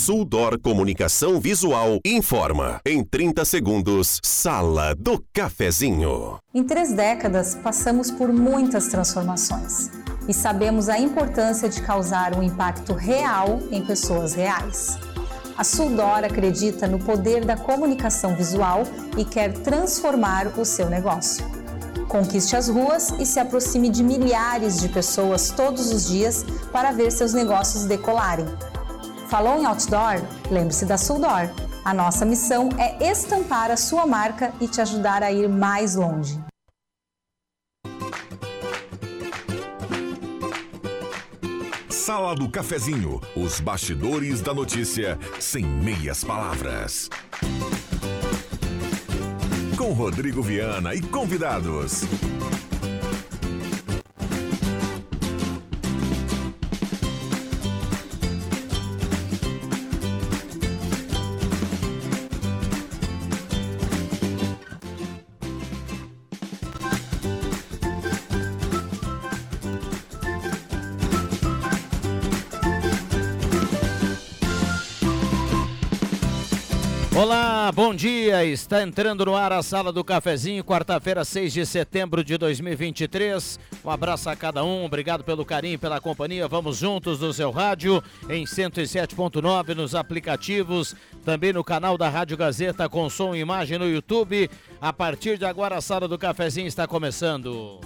Suldor Comunicação Visual informa. Em 30 segundos, Sala do Cafezinho. Em três décadas, passamos por muitas transformações e sabemos a importância de causar um impacto real em pessoas reais. A Suldor acredita no poder da comunicação visual e quer transformar o seu negócio. Conquiste as ruas e se aproxime de milhares de pessoas todos os dias para ver seus negócios decolarem. Falou em outdoor? Lembre-se da Suldor. A nossa missão é estampar a sua marca e te ajudar a ir mais longe. Sala do Cafezinho, os bastidores da notícia sem meias palavras. Com Rodrigo Viana e convidados. Bom dia. Está entrando no ar a Sala do Cafezinho, quarta-feira, 6 de setembro de 2023. Um abraço a cada um, obrigado pelo carinho, pela companhia. Vamos juntos no seu rádio, em 107.9, nos aplicativos, também no canal da Rádio Gazeta com som e imagem no YouTube. A partir de agora, a Sala do Cafezinho está começando.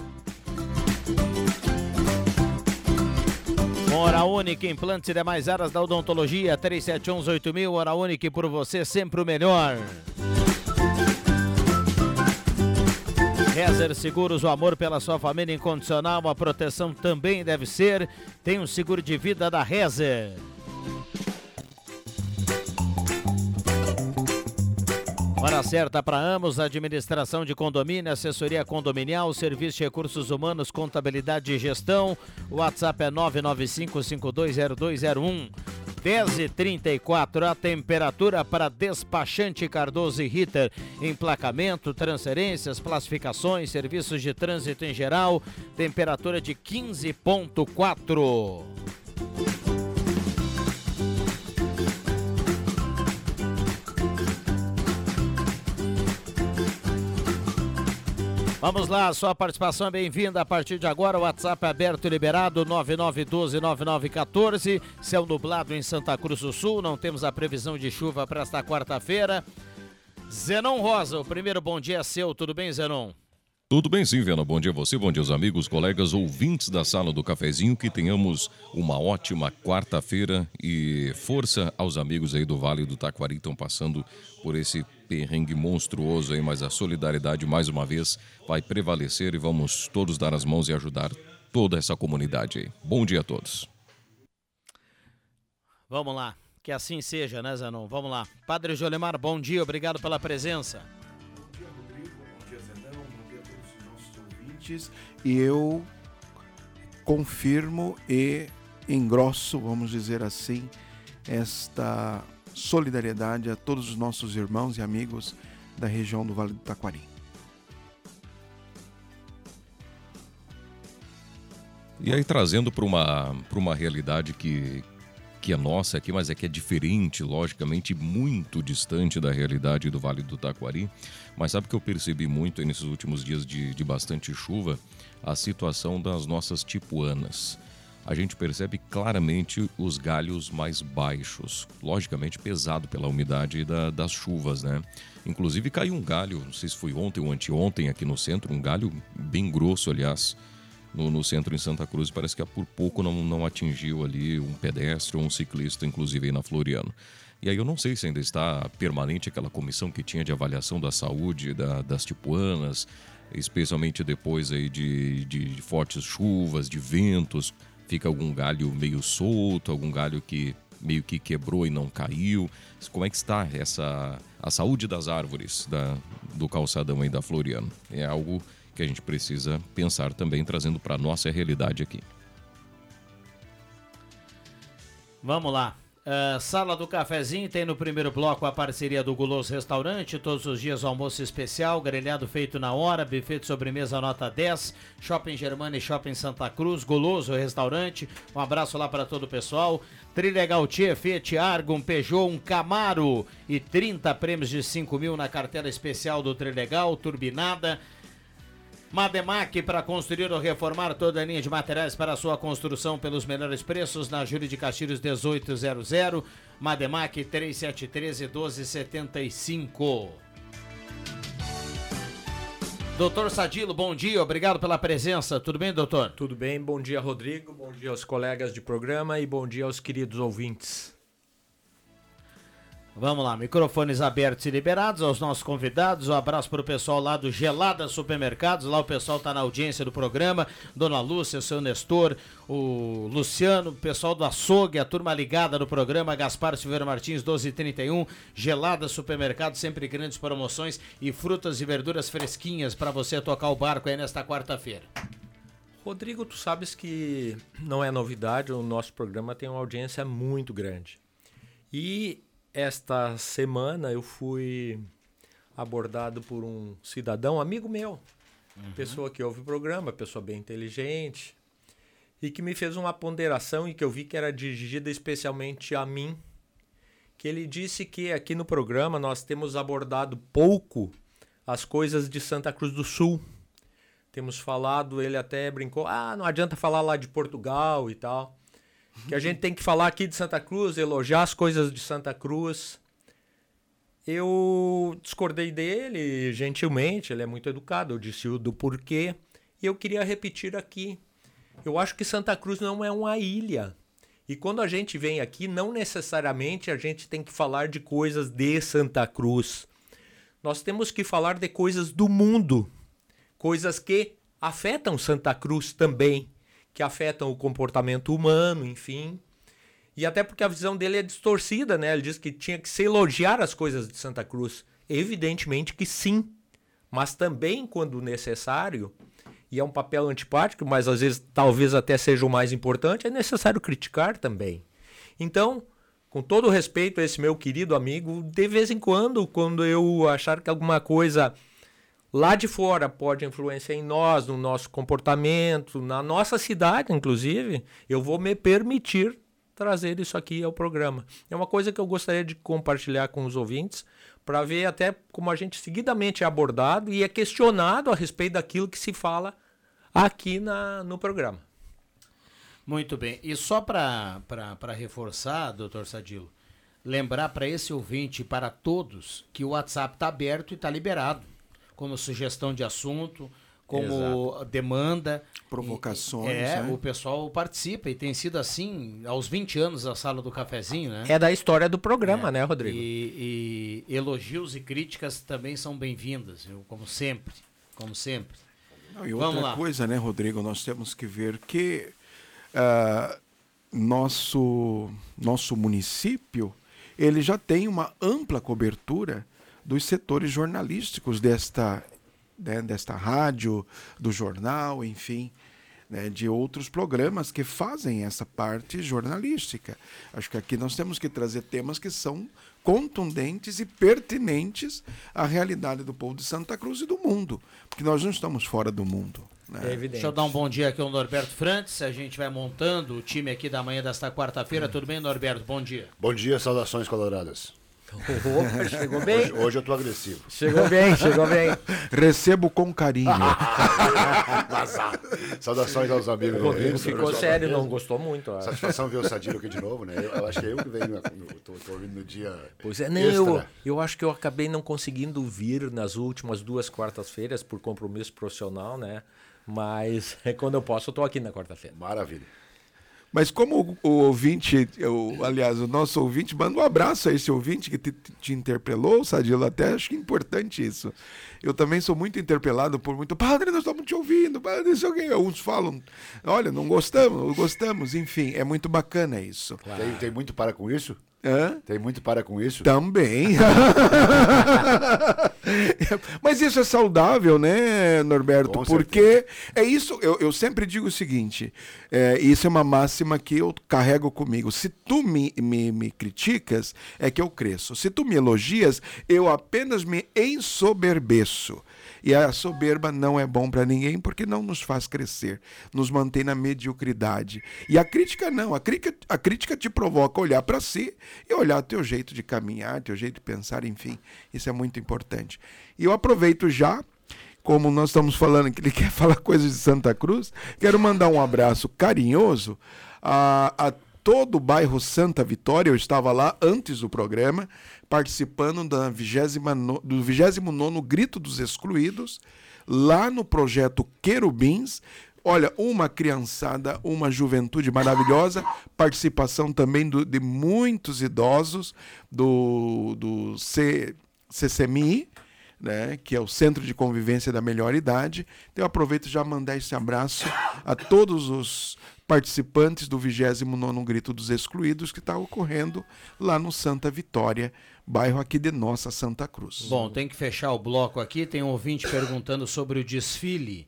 Hora Única, implantes e demais áreas da odontologia, 37118000, Hora Única por você, sempre o melhor. Rezer Seguros, o amor pela sua família incondicional, a proteção também deve ser. Tem um seguro de vida da Rezer. Hora certa para Amos, administração de condomínio, assessoria condominial, serviço de recursos humanos, contabilidade e gestão. O WhatsApp é 995520201. 10h34, a temperatura para despachante Cardoso e Ritter. Emplacamento, transferências, classificações, serviços de trânsito em geral. Temperatura de 15,4. Vamos lá, sua participação é bem-vinda a partir de agora. O WhatsApp é aberto e liberado 99129914. Céu nublado em Santa Cruz do Sul. Não temos a previsão de chuva para esta quarta-feira. Zenon Rosa, o primeiro bom dia é seu. Tudo bem, Zenon? Tudo bem sim, Viana. Bom dia a você, bom dia aos amigos, colegas, ouvintes da sala do cafezinho. Que tenhamos uma ótima quarta-feira e força aos amigos aí do Vale do Taquari estão passando por esse perrengue monstruoso aí, mas a solidariedade mais uma vez vai prevalecer e vamos todos dar as mãos e ajudar toda essa comunidade aí. Bom dia a todos. Vamos lá, que assim seja, né, Zanon? Vamos lá. Padre Jolemar, bom dia, obrigado pela presença. Bom dia, Rodrigo. Bom dia, Zenão. Bom dia a todos os nossos ouvintes. E eu confirmo e engrosso, vamos dizer assim, esta solidariedade a todos os nossos irmãos e amigos da região do Vale do Taquari. E aí trazendo para uma, uma realidade que, que é nossa aqui, mas é que é diferente, logicamente, muito distante da realidade do Vale do Taquari. Mas sabe que eu percebi muito nesses últimos dias de, de bastante chuva? A situação das nossas tipuanas a gente percebe claramente os galhos mais baixos, logicamente pesado pela umidade da, das chuvas, né? Inclusive caiu um galho, não sei se foi ontem ou anteontem aqui no centro, um galho bem grosso, aliás, no, no centro em Santa Cruz, parece que por pouco não, não atingiu ali um pedestre ou um ciclista, inclusive aí na Floriano. E aí eu não sei se ainda está permanente aquela comissão que tinha de avaliação da saúde da, das tipuanas, especialmente depois aí de, de fortes chuvas, de ventos fica algum galho meio solto, algum galho que meio que quebrou e não caiu. Como é que está essa a saúde das árvores da, do calçadão aí da Floriano? É algo que a gente precisa pensar também, trazendo para a nossa realidade aqui. Vamos lá. Uh, Sala do Cafezinho tem no primeiro bloco a parceria do Guloso Restaurante, todos os dias almoço especial, grelhado feito na hora, buffet de sobremesa nota 10, Shopping Germana e Shopping Santa Cruz, Guloso Restaurante, um abraço lá para todo o pessoal. Trilegal Tia, Fiat Argo, um Peugeot, um Camaro e 30 prêmios de 5 mil na cartela especial do Trilegal, turbinada. Mademac para construir ou reformar toda a linha de materiais para sua construção pelos melhores preços na Júlia de Castilhos 1800. Mademac 3713 1275. Doutor Sadilo, bom dia, obrigado pela presença. Tudo bem, doutor? Tudo bem, bom dia, Rodrigo. Bom dia aos colegas de programa e bom dia aos queridos ouvintes. Vamos lá, microfones abertos e liberados aos nossos convidados. Um abraço para o pessoal lá do Gelada Supermercados. Lá o pessoal está na audiência do programa. Dona Lúcia, o seu Nestor, o Luciano, o pessoal do Açougue, a turma ligada no programa. Gaspar Silveira Martins, 1231. Gelada Supermercados, sempre grandes promoções e frutas e verduras fresquinhas para você tocar o barco aí nesta quarta-feira. Rodrigo, tu sabes que não é novidade, o nosso programa tem uma audiência muito grande. E esta semana eu fui abordado por um cidadão, amigo meu, uhum. pessoa que ouve o programa, pessoa bem inteligente, e que me fez uma ponderação e que eu vi que era dirigida especialmente a mim, que ele disse que aqui no programa nós temos abordado pouco as coisas de Santa Cruz do Sul. Temos falado, ele até brincou, ah, não adianta falar lá de Portugal e tal que a gente tem que falar aqui de Santa Cruz, elogiar as coisas de Santa Cruz. Eu discordei dele gentilmente, ele é muito educado, eu disse o do porquê, e eu queria repetir aqui. Eu acho que Santa Cruz não é uma ilha. E quando a gente vem aqui, não necessariamente a gente tem que falar de coisas de Santa Cruz. Nós temos que falar de coisas do mundo, coisas que afetam Santa Cruz também que afetam o comportamento humano, enfim. E até porque a visão dele é distorcida, né? Ele diz que tinha que se elogiar as coisas de Santa Cruz. Evidentemente que sim. Mas também, quando necessário, e é um papel antipático, mas às vezes talvez até seja o mais importante, é necessário criticar também. Então, com todo respeito a esse meu querido amigo, de vez em quando, quando eu achar que alguma coisa lá de fora pode influenciar em nós, no nosso comportamento, na nossa cidade, inclusive, eu vou me permitir trazer isso aqui ao programa. É uma coisa que eu gostaria de compartilhar com os ouvintes, para ver até como a gente seguidamente é abordado e é questionado a respeito daquilo que se fala aqui na, no programa. Muito bem. E só para reforçar, doutor Sadilo, lembrar para esse ouvinte e para todos que o WhatsApp está aberto e está liberado como sugestão de assunto, como Exato. demanda. Provocações. é, né? o pessoal participa e tem sido assim aos 20 anos a sala do cafezinho, né? É da história do programa, é, né, Rodrigo? E, e, elogios e críticas também são bem-vindas, como sempre. Como sempre. Não, e outra Vamos lá. coisa, né, Rodrigo, nós temos que ver que uh, nosso, nosso município ele já tem uma ampla cobertura dos setores jornalísticos desta, né, desta rádio, do jornal, enfim, né, de outros programas que fazem essa parte jornalística. Acho que aqui nós temos que trazer temas que são contundentes e pertinentes à realidade do povo de Santa Cruz e do mundo, porque nós não estamos fora do mundo. Né? É evidente. Deixa eu dar um bom dia aqui ao Norberto Frantes. A gente vai montando o time aqui da manhã desta quarta-feira. Tudo bem, Norberto? Bom dia. Bom dia, saudações coloradas. Opa, chegou bem. Hoje, hoje, eu tô agressivo. Chegou bem, chegou bem. Recebo com carinho. Saudações aos amigos. O Rodrigo ficou sério, não gostou muito. Ó. Satisfação ver o Sadiro aqui de novo, né? Eu, eu acho que é eu que venho, tô, tô ouvindo no dia. Pois é, não, eu, eu acho que eu acabei não conseguindo vir nas últimas duas quartas-feiras por compromisso profissional, né? Mas quando eu posso, eu tô aqui na quarta-feira. Maravilha. Mas como o, ouvinte, eu, aliás, o nosso ouvinte, manda um abraço a esse ouvinte que te, te interpelou, Sadilo, até acho que é importante isso. Eu também sou muito interpelado por muito, padre, nós estamos te ouvindo, padre, isso alguém. Uns falam, olha, não gostamos, não gostamos, enfim, é muito bacana isso. Claro. Tem, tem muito para com isso? Hã? Tem muito para com isso? Também. Mas isso é saudável, né, Norberto? Com Porque certeza. é isso, eu, eu sempre digo o seguinte: é, isso é uma máxima que eu carrego comigo. Se tu me, me, me criticas, é que eu cresço. Se tu me elogias, eu apenas me ensoberbeço. E a soberba não é bom para ninguém porque não nos faz crescer, nos mantém na mediocridade. E a crítica não, a crítica, a crítica te provoca olhar para si e olhar teu jeito de caminhar, teu jeito de pensar, enfim. Isso é muito importante. E eu aproveito já como nós estamos falando que ele quer falar coisas de Santa Cruz, quero mandar um abraço carinhoso a, a todo o bairro Santa Vitória. Eu estava lá antes do programa participando da 20 no, do 29 Grito dos Excluídos, lá no projeto Querubins. Olha, uma criançada, uma juventude maravilhosa, participação também do, de muitos idosos do, do C, CCMI, né, que é o Centro de Convivência da Melhor Idade. Então eu aproveito já mandar esse abraço a todos os participantes do 29º Grito dos Excluídos que está ocorrendo lá no Santa Vitória, bairro aqui de nossa Santa Cruz. Bom, tem que fechar o bloco aqui. Tem um ouvinte perguntando sobre o desfile.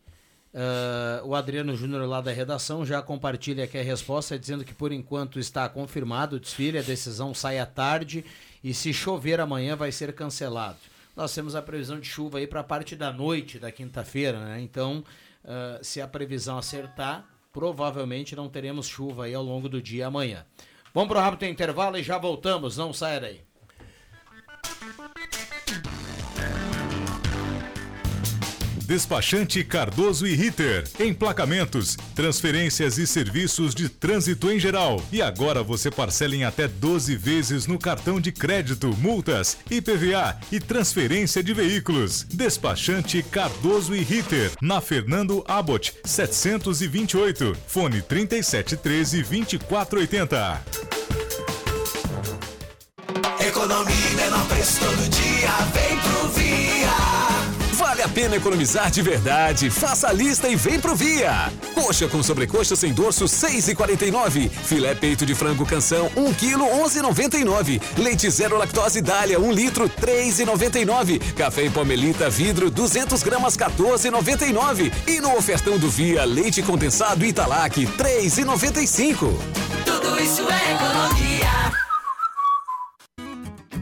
Uh, o Adriano Júnior lá da redação já compartilha aqui a resposta, dizendo que por enquanto está confirmado o desfile, a decisão sai à tarde e se chover amanhã vai ser cancelado. Nós temos a previsão de chuva aí para a parte da noite da quinta-feira, né? Então, uh, se a previsão acertar, provavelmente não teremos chuva aí ao longo do dia amanhã. Vamos para o rápido intervalo e já voltamos, não saia daí. Despachante Cardoso e Ritter. Emplacamentos, transferências e serviços de trânsito em geral. E agora você parcela em até 12 vezes no cartão de crédito, multas, IPVA e transferência de veículos. Despachante Cardoso e Ritter. Na Fernando Abbott, 728. Fone 3713 2480. Economia menor preço todo dia, vem pro. Vale a pena economizar de verdade. Faça a lista e vem pro Via. Coxa com sobrecoxa sem dorso 6,49. Filé peito de frango canção 1 kg 11,99. Leite zero lactose Dália 1 litro 3,99. Café em pomelita vidro 200 gramas 14,99. E no ofertão do Via leite condensado Italac 3,95. Tudo isso é economia.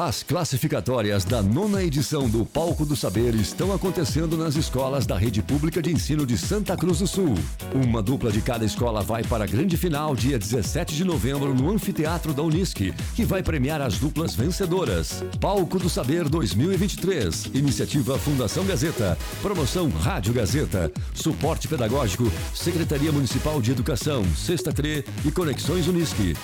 As classificatórias da nona edição do Palco do Saber estão acontecendo nas escolas da Rede Pública de Ensino de Santa Cruz do Sul. Uma dupla de cada escola vai para a grande final dia 17 de novembro no Anfiteatro da Unisc, que vai premiar as duplas vencedoras. Palco do Saber 2023, iniciativa Fundação Gazeta, promoção Rádio Gazeta, suporte pedagógico, Secretaria Municipal de Educação, Sexta CRE e Conexões Unisc.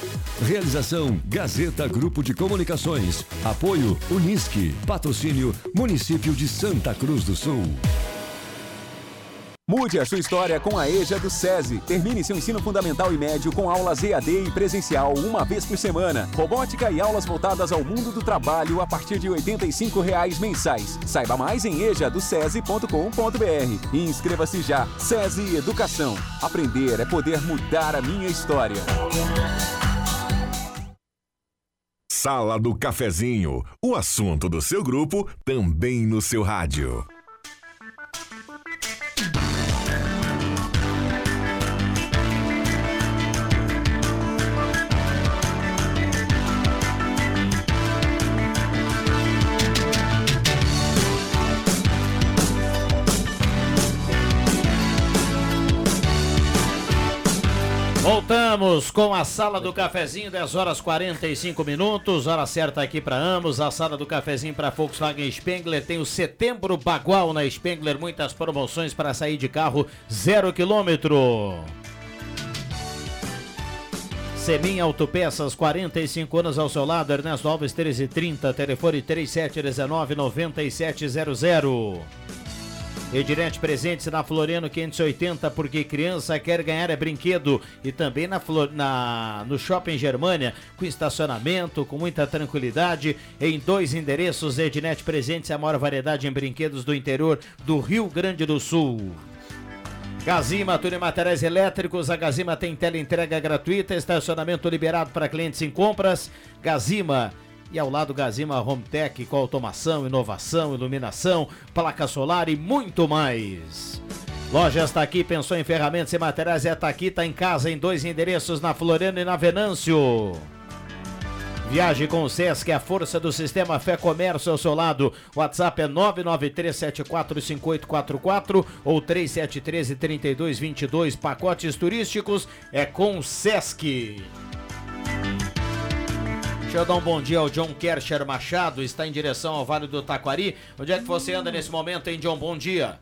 Realização Gazeta Grupo de Comunicações. Apoio Unisque. Patrocínio Município de Santa Cruz do Sul. Mude a sua história com a EJA do SESI. Termine seu ensino fundamental e médio com aulas EAD e presencial uma vez por semana. Robótica e aulas voltadas ao mundo do trabalho a partir de 85 reais mensais. Saiba mais em ejadocese.com.br e inscreva-se já. SESI Educação. Aprender é poder mudar a minha história. Sala do Cafezinho, o assunto do seu grupo também no seu rádio. Voltamos com a sala do cafezinho, 10 horas 45 minutos, hora certa aqui para ambos. A sala do cafezinho para Volkswagen Spengler tem o setembro bagual na Spengler, muitas promoções para sair de carro zero quilômetro. Semin Autopeças, 45 anos ao seu lado, Ernesto Alves 1330, telefone 3719-9700. Ednet presentes na Floriano 580, porque criança quer ganhar é brinquedo. E também na, na, no Shopping Germania, com estacionamento, com muita tranquilidade. Em dois endereços, Ednet presentes, a maior variedade em brinquedos do interior do Rio Grande do Sul. Gazima, tudo em materiais elétricos. A Gazima tem teleentrega gratuita, estacionamento liberado para clientes em compras. Gazima. E ao lado Gazima Home Tech com automação, inovação, iluminação, placa solar e muito mais. Lojas está aqui, pensou em ferramentas e materiais, é tá aqui, tá em casa em dois endereços na Floriano e na Venâncio. Viaje com o Sesc, a força do sistema Fé Comércio ao seu lado. WhatsApp é 993745844 ou 37133222. Pacotes turísticos é com o Sesc. Deixa eu dar um bom dia ao John Kercher Machado, está em direção ao Vale do Taquari. Onde é que você anda nesse momento, hein, John? Bom dia.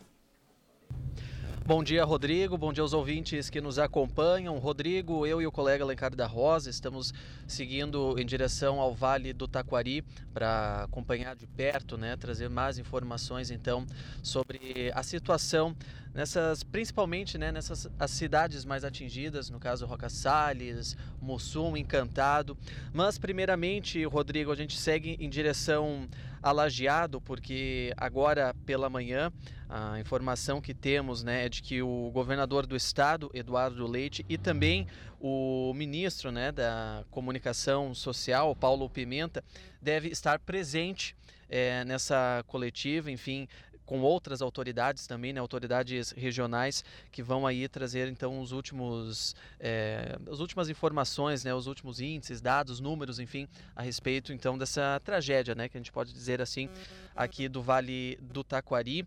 Bom dia, Rodrigo. Bom dia aos ouvintes que nos acompanham. Rodrigo, eu e o colega Alencar da Rosa estamos seguindo em direção ao Vale do Taquari para acompanhar de perto, né, trazer mais informações então sobre a situação nessas, principalmente, né, nessas as cidades mais atingidas, no caso Roca Salles, Mussum, Encantado. Mas primeiramente, Rodrigo, a gente segue em direção a Lajeado, porque agora pela manhã a informação que temos né, é de que o governador do estado, Eduardo Leite, e também o ministro né, da Comunicação Social, Paulo Pimenta, deve estar presente é, nessa coletiva, enfim, com outras autoridades também, né, autoridades regionais que vão aí trazer então os últimos, é, as últimas informações, né, os últimos índices, dados, números, enfim, a respeito então dessa tragédia, né, que a gente pode dizer assim, aqui do Vale do Taquari.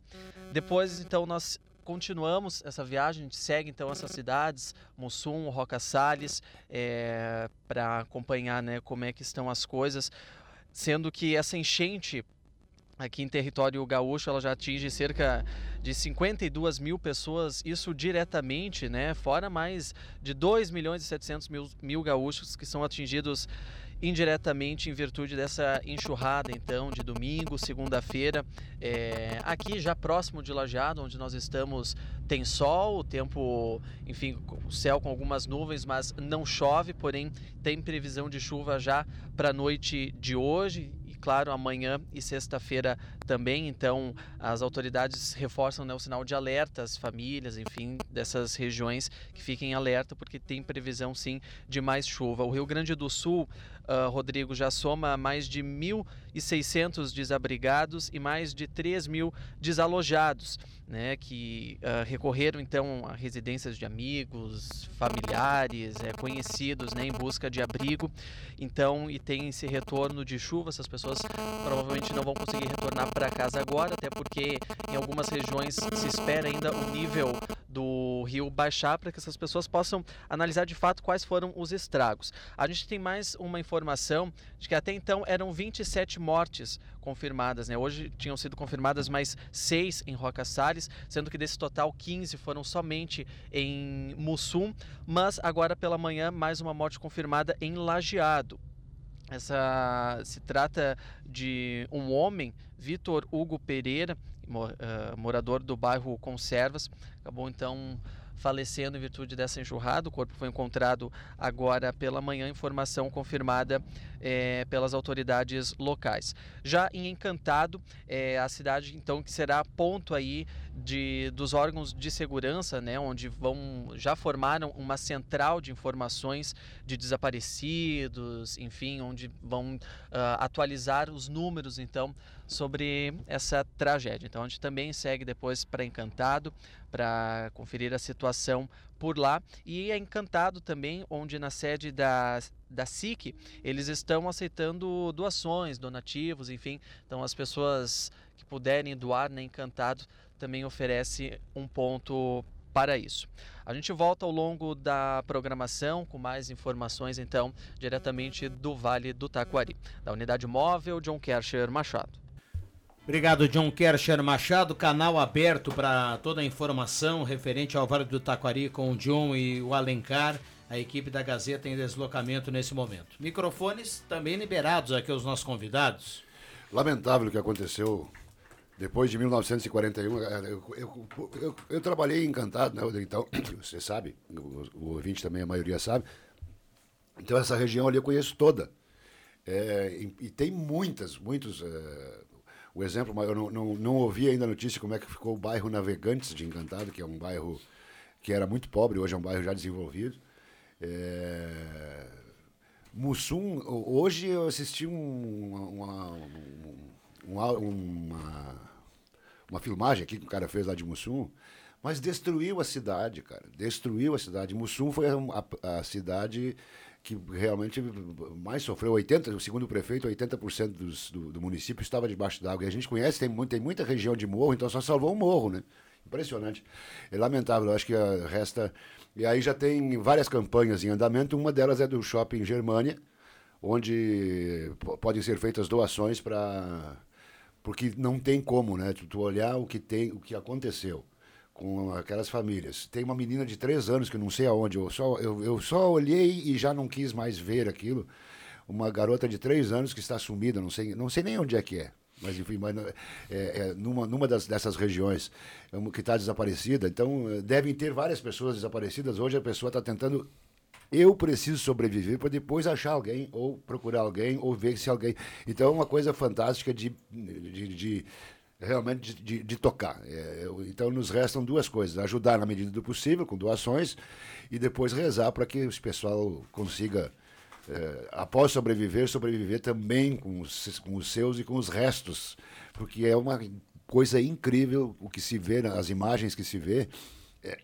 Depois então nós continuamos essa viagem, a gente segue então essas cidades, Mussum, Roca Salles, é, para acompanhar né, como é que estão as coisas, sendo que essa enchente aqui em território gaúcho ela já atinge cerca de 52 mil pessoas, isso diretamente, né? Fora mais de 2 milhões e 700 mil, mil gaúchos que são atingidos indiretamente em virtude dessa enxurrada, então, de domingo, segunda-feira. É, aqui já próximo de Lajeado, onde nós estamos, tem sol, o tempo, enfim, o céu com algumas nuvens, mas não chove, porém tem previsão de chuva já para a noite de hoje claro, amanhã e sexta-feira também. Então, as autoridades reforçam né, o sinal de alerta às famílias, enfim, dessas regiões que fiquem alerta, porque tem previsão sim de mais chuva. O Rio Grande do Sul, uh, Rodrigo, já soma mais de 1.600 desabrigados e mais de 3 mil desalojados, né, que uh, recorreram então a residências de amigos, familiares, é, conhecidos, né, em busca de abrigo. Então, e tem esse retorno de chuva, essas pessoas provavelmente não vão conseguir retornar para casa agora, até porque em algumas regiões se espera ainda o nível do rio baixar para que essas pessoas possam analisar de fato quais foram os estragos. A gente tem mais uma informação de que até então eram 27 mortes confirmadas, né? Hoje tinham sido confirmadas mais seis em Roca Salles, sendo que desse total 15 foram somente em Mussum, mas agora pela manhã mais uma morte confirmada em Lajeado. Essa se trata de um homem, Vitor Hugo Pereira, uh, morador do bairro Conservas, acabou então falecendo em virtude dessa enxurrada. O corpo foi encontrado agora pela manhã, informação confirmada é, pelas autoridades locais. Já em Encantado, é, a cidade então que será ponto aí de, dos órgãos de segurança, né, onde vão já formaram uma central de informações de desaparecidos, enfim, onde vão uh, atualizar os números então sobre essa tragédia. Então a gente também segue depois para Encantado para conferir a situação por lá e é Encantado também, onde na sede da da SIC, eles estão aceitando doações, donativos, enfim. Então as pessoas que puderem doar, né, Encantado também oferece um ponto para isso. A gente volta ao longo da programação com mais informações, então, diretamente do Vale do Taquari. Da unidade móvel, John Kercher Machado. Obrigado, John Kercher Machado. Canal aberto para toda a informação referente ao Vale do Taquari com o John e o Alencar. a equipe da Gazeta em deslocamento nesse momento. Microfones também liberados aqui aos nossos convidados. Lamentável o que aconteceu depois de 1941. Eu, eu, eu, eu trabalhei encantado, né, Rodrigo? Então, você sabe, o, o ouvinte também, a maioria sabe. Então, essa região ali eu conheço toda. É, e, e, tem muitas, muitos. É, o exemplo, eu não, não, não ouvi ainda a notícia como é que ficou o bairro Navegantes de Encantado, que é um bairro que era muito pobre, hoje é um bairro já desenvolvido. É... Mussum, hoje eu assisti um, uma, uma, uma, uma, filmagem aqui que o cara fez lá de Mussum, mas destruiu a cidade, cara. Destruiu a cidade. Mussum foi a, a cidade que realmente mais sofreu. 80, segundo o prefeito, 80% dos, do, do município estava debaixo d'água. E a gente conhece, tem, muito, tem muita região de morro, então só salvou o morro, né? Impressionante. É lamentável, acho que ah, resta. E aí já tem várias campanhas em andamento, uma delas é do Shopping Germânia, onde podem ser feitas doações para. Porque não tem como, né? Tu, tu olhar o que tem, o que aconteceu com aquelas famílias. Tem uma menina de três anos que não sei aonde, eu só, eu, eu só olhei e já não quis mais ver aquilo. Uma garota de três anos que está sumida, não sei, não sei nem onde é que é. Mas enfim, mas, é, é, numa, numa das, dessas regiões é que está desaparecida, então eh, devem ter várias pessoas desaparecidas. Hoje a pessoa está tentando eu preciso sobreviver para depois achar alguém, ou procurar alguém, ou ver se alguém. Então é uma coisa fantástica de, de, de realmente de, de, de tocar. É, então nos restam duas coisas: ajudar na medida do possível, com doações, e depois rezar para que o pessoal consiga é, após sobreviver, sobreviver também com os, com os seus e com os restos, porque é uma coisa incrível o que se vê, as imagens que se vê. É,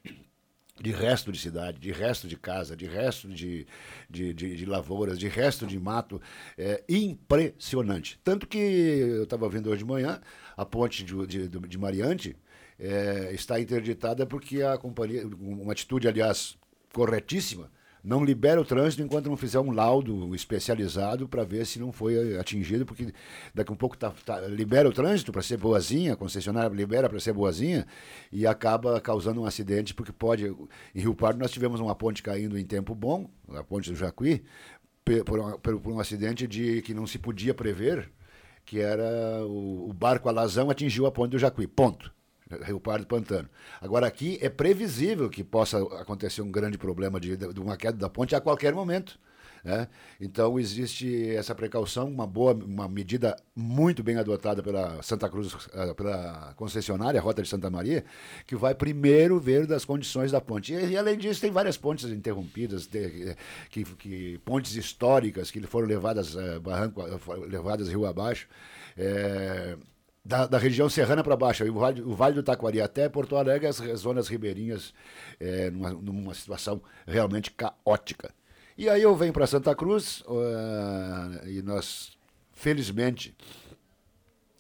de resto de cidade, de resto de casa, de resto de, de, de, de lavouras, de resto de mato. É impressionante. Tanto que eu estava vendo hoje de manhã, a ponte de, de, de Mariante é, está interditada porque a companhia, uma atitude, aliás, corretíssima, não libera o trânsito enquanto não fizer um laudo especializado para ver se não foi atingido, porque daqui a um pouco tá, tá libera o trânsito para ser boazinha, a concessionária libera para ser boazinha e acaba causando um acidente, porque pode. Em Rio Pardo nós tivemos uma ponte caindo em tempo bom, a ponte do Jacuí, por, por, por um acidente de que não se podia prever, que era o, o barco Alazão atingiu a ponte do Jacuí. Ponto. Rio Pardo e Pantano. Agora, aqui é previsível que possa acontecer um grande problema de, de uma queda da ponte a qualquer momento. Né? Então existe essa precaução, uma boa, uma medida muito bem adotada pela Santa Cruz, eh, pela concessionária Rota de Santa Maria, que vai primeiro ver das condições da ponte. E, e além disso tem várias pontes interrompidas, de, que, que, pontes históricas que foram levadas uh, barranco, levadas rio abaixo. É, da, da, região serrana para baixo, o vale, o vale, do Taquari até Porto Alegre, as zonas ribeirinhas, é, numa, numa, situação realmente caótica. E aí eu venho para Santa Cruz uh, e nós, felizmente,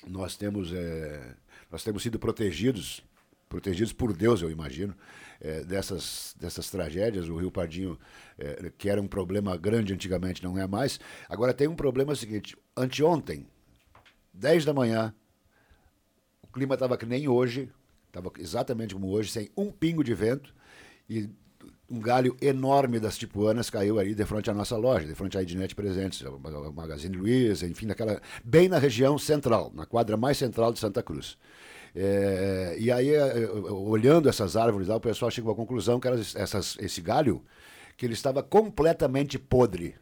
nós temos, é, nós temos sido protegidos, protegidos por Deus, eu imagino, é, dessas, dessas tragédias. O Rio Pardinho, é, que era um problema grande antigamente, não é mais. Agora tem um problema seguinte: anteontem, 10 da manhã, clima estava que nem hoje, estava exatamente como hoje, sem um pingo de vento, e um galho enorme das tipuanas caiu aí de frente à nossa loja, de frente à Ednet Presentes, o Magazine Luiza, enfim, naquela, bem na região central, na quadra mais central de Santa Cruz. É, e aí, é, olhando essas árvores lá, o pessoal chegou à conclusão que elas, essas, esse galho, que ele estava completamente podre.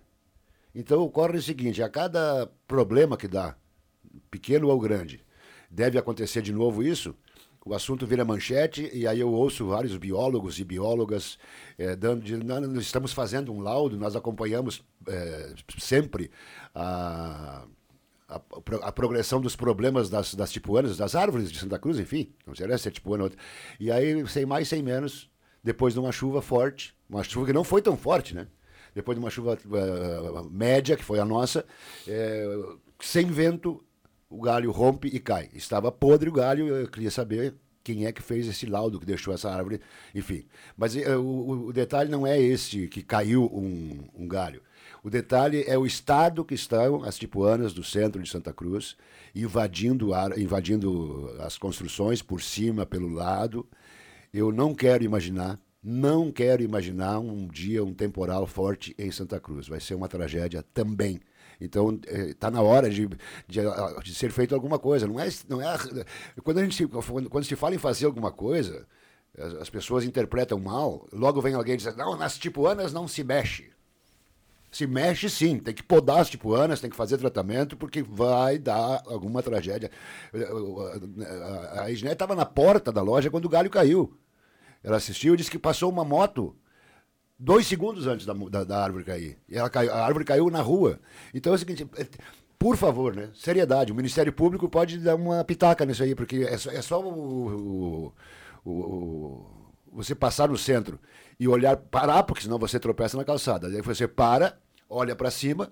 Então ocorre o seguinte, a cada problema que dá, pequeno ou grande, deve acontecer de novo isso, o assunto vira manchete e aí eu ouço vários biólogos e biólogas é, dando de, nós estamos fazendo um laudo, nós acompanhamos é, sempre a, a, a, progressão dos problemas das, das tipuanas, das árvores de Santa Cruz, enfim, não será se é tipuana outra. E aí, sem mais, sem menos, depois de uma chuva forte, uma chuva que não foi tão forte, né? Depois de uma chuva uh, média, que foi a nossa, sem vento, o galho rompe e cai. Estava podre o galho, eu queria saber quem é que fez esse laudo que deixou essa árvore, enfim. Mas uh, o, o, detalhe não é este que caiu um, um, galho. O detalhe é o estado que estão as tipuanas do centro de Santa Cruz, invadindo, ar, invadindo as construções por cima, pelo lado. Eu não quero imaginar Não quero imaginar um dia um temporal forte em Santa Cruz. Vai ser uma tragédia também. Então, está na hora de, de, de, ser feito alguma coisa. Não é, não é, quando, a gente, quando se fala em fazer alguma coisa, as, as pessoas interpretam mal. Logo vem alguém e diz: não, nas tipuanas não se mexe. Se mexe sim, tem que podar as tipuanas, tem que fazer tratamento, porque vai dar alguma tragédia. A Isné estava na porta da loja quando o galho caiu. Ela assistiu e disse que passou uma moto dois segundos antes da, da, da árvore cair. E ela caiu, a árvore caiu na rua. Então é o seguinte, é, por favor, né? Seriedade. O Ministério Público pode dar uma pitaca nisso aí, porque é só, é só o, o, o, você passar no centro e olhar, parar, porque senão você tropeça na calçada. Aí você para, olha para cima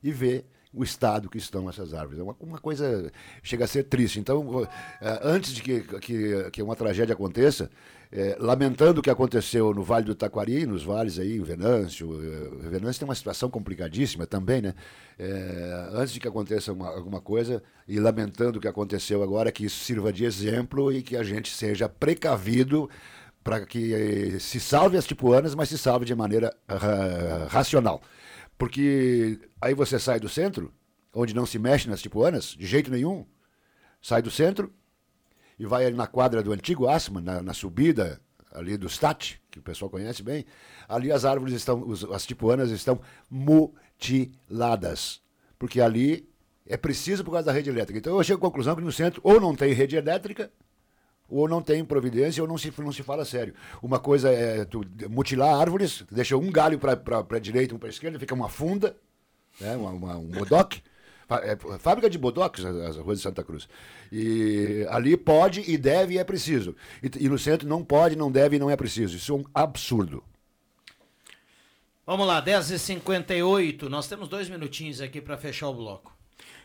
e vê o estado que estão essas árvores. É uma, uma coisa chega a ser triste. Então, eh, antes de que, que, que uma tragédia aconteça, é, lamentando o que aconteceu no Vale do Taquari, nos vales aí, em Venâncio. Eh, Venâncio tem uma situação complicadíssima também, né? É, antes de que aconteça uma, alguma coisa, e lamentando o que aconteceu agora, que isso sirva de exemplo e que a gente seja precavido para que se salve as tipuanas, mas se salve de maneira uh, racional. Porque aí você sai do centro, onde não se mexe nas tipuanas, de jeito nenhum, sai do centro e vai ali na quadra do antigo Asma, na, na subida ali do Stat, que o pessoal conhece bem, ali as árvores estão, as tipuanas estão mutiladas. Porque ali é preciso por causa da rede elétrica. Então eu chego à conclusão que no centro ou não tem rede elétrica, ou não tem providência, ou não se, não se fala sério. Uma coisa é mutilar árvores, deixa um galho para a direita, um para a esquerda, fica uma funda, né, uma, uma, um bodoque. É, fábrica de bodoques, as ruas de Santa Cruz. E ali pode e deve e é preciso. E, e no centro não pode, não deve e não é preciso. Isso é um absurdo. Vamos lá, 10h58. Nós temos dois minutinhos aqui para fechar o bloco.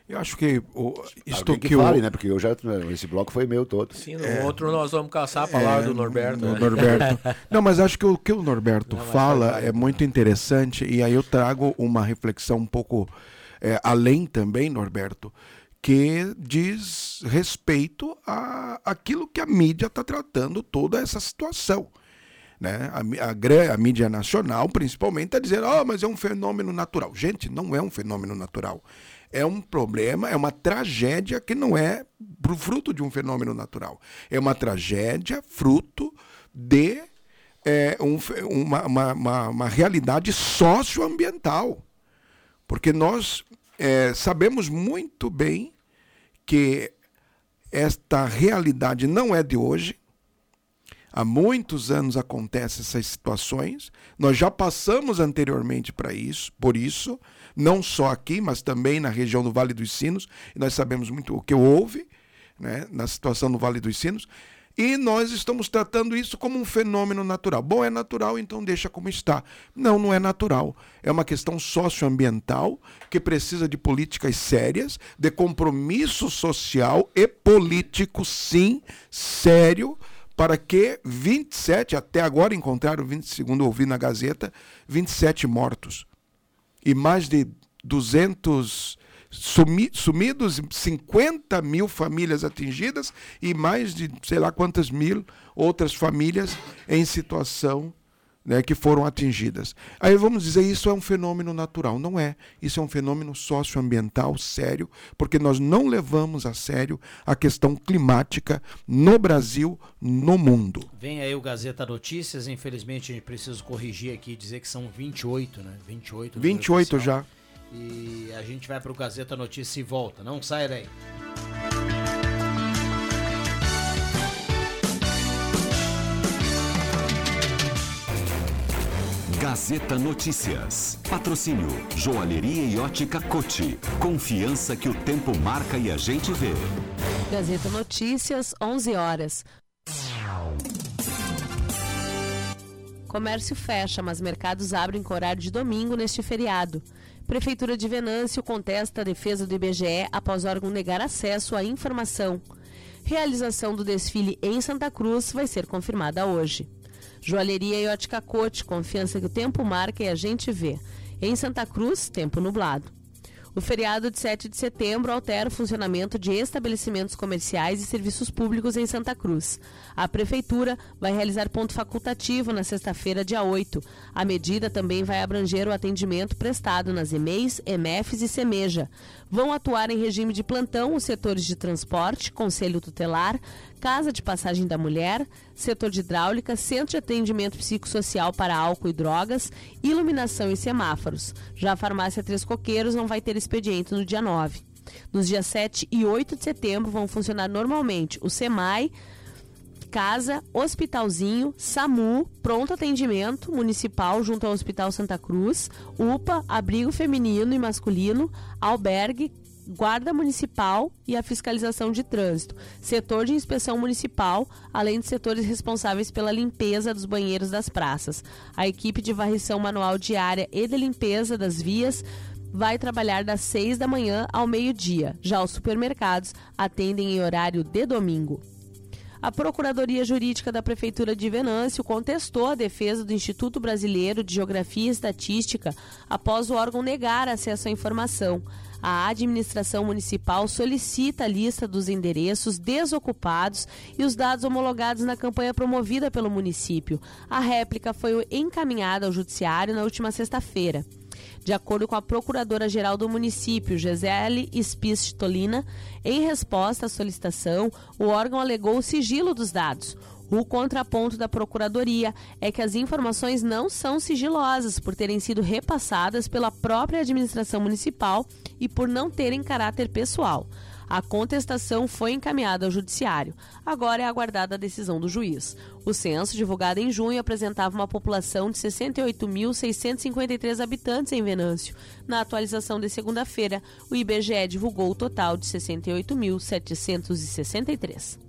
Eu acho que o, isto que, que fale, né? Porque eu já esse bloco foi meu todo. Sim, no é, outro nós vamos caçar a palavra é, do Norberto. Né? Norberto. Não, mas acho que o que o Norberto Não, fala é muito interessante e aí eu trago uma reflexão um pouco é, além também, Norberto, que diz respeito a aquilo que a mídia está tratando toda essa situação. Né? A, a, a mídia nacional, principalmente, está dizendo: oh, mas é um fenômeno natural. Gente, não é um fenômeno natural é um problema, é uma tragédia que não é fruto de um fenômeno natural. É uma tragédia fruto de é, um, uma, uma, uma, uma, realidade socioambiental. Porque nós é, sabemos muito bem que esta realidade não é de hoje. Há muitos anos acontecem essas situações. Nós já passamos anteriormente para isso, por isso não só aqui, mas também na região do Vale dos Sinos. Nós sabemos muito o que houve né, na situação no Vale dos Sinos. E nós estamos tratando isso como um fenômeno natural. Bom, é natural, então deixa como está. Não, não é natural. É uma questão socioambiental que precisa de políticas sérias, de compromisso social e político, sim, sério, para que 27, até agora encontraram, 20, segundo ouvi na Gazeta, 27 mortos e mais de 200 sumi, sumidos, 50 mil famílias atingidas e mais de sei lá quantas mil outras famílias em situação né, que foram atingidas. Aí vamos dizer isso é um fenômeno natural. Não é. Isso é um fenômeno socioambiental sério, porque nós não levamos a sério a questão climática no Brasil, no mundo. Vem aí o Gazeta Notícias, infelizmente a gente precisa corrigir aqui e dizer que são 28, né? 28. 28 já. E a gente vai para o Gazeta Notícias e volta. Não sai daí. Gazeta Notícias. Patrocínio Joalheria e Ótica Cote. Confiança que o tempo marca e a gente vê. Gazeta Notícias, 11 horas. Comércio fecha, mas mercados abrem com horário de domingo neste feriado. Prefeitura de Venâncio contesta a defesa do IBGE após órgão negar acesso à informação. Realização do desfile em Santa Cruz vai ser confirmada hoje. Joalheria e ótica Cote, confiança que o tempo marca e a gente vê. Em Santa Cruz, tempo nublado. O feriado de 7 de setembro altera o funcionamento de estabelecimentos comerciais e serviços públicos em Santa Cruz. A Prefeitura vai realizar ponto facultativo na sexta-feira, dia 8. A medida também vai abranger o atendimento prestado nas EMEIs, EMEFs e SEMEJA. Vão atuar em regime de plantão os setores de transporte, conselho tutelar, casa de passagem da mulher, setor de hidráulica, centro de atendimento psicossocial para álcool e drogas, iluminação e semáforos. Já a farmácia Três Coqueiros não vai ter expediente no dia 9. Nos dias 7 e 8 de setembro vão funcionar normalmente o SEMAI, Casa, Hospitalzinho, SAMU, Pronto Atendimento Municipal junto ao Hospital Santa Cruz, UPA, Abrigo Feminino e Masculino, Albergue, Guarda Municipal e a fiscalização de trânsito, setor de inspeção municipal, além de setores responsáveis pela limpeza dos banheiros das praças. A equipe de varrição manual diária e de limpeza das vias vai trabalhar das 6 da manhã ao meio-dia. Já os supermercados atendem em horário de domingo. A Procuradoria Jurídica da Prefeitura de Venâncio contestou a defesa do Instituto Brasileiro de Geografia e Estatística após o órgão negar acesso à informação. A administração municipal solicita a lista dos endereços desocupados e os dados homologados na campanha promovida pelo município. A réplica foi encaminhada ao judiciário na última sexta-feira. De acordo com a Procuradora-Geral do município, Gisele Spistolina, em resposta à solicitação, o órgão alegou o sigilo dos dados. O contraponto da Procuradoria é que as informações não são sigilosas por terem sido repassadas pela própria administração municipal e por não terem caráter pessoal. A contestação foi encaminhada ao Judiciário. Agora é aguardada a decisão do juiz. O censo, divulgado em junho, apresentava uma população de 68.653 habitantes em Venâncio. Na atualização de segunda-feira, o IBGE divulgou o total de 68.763.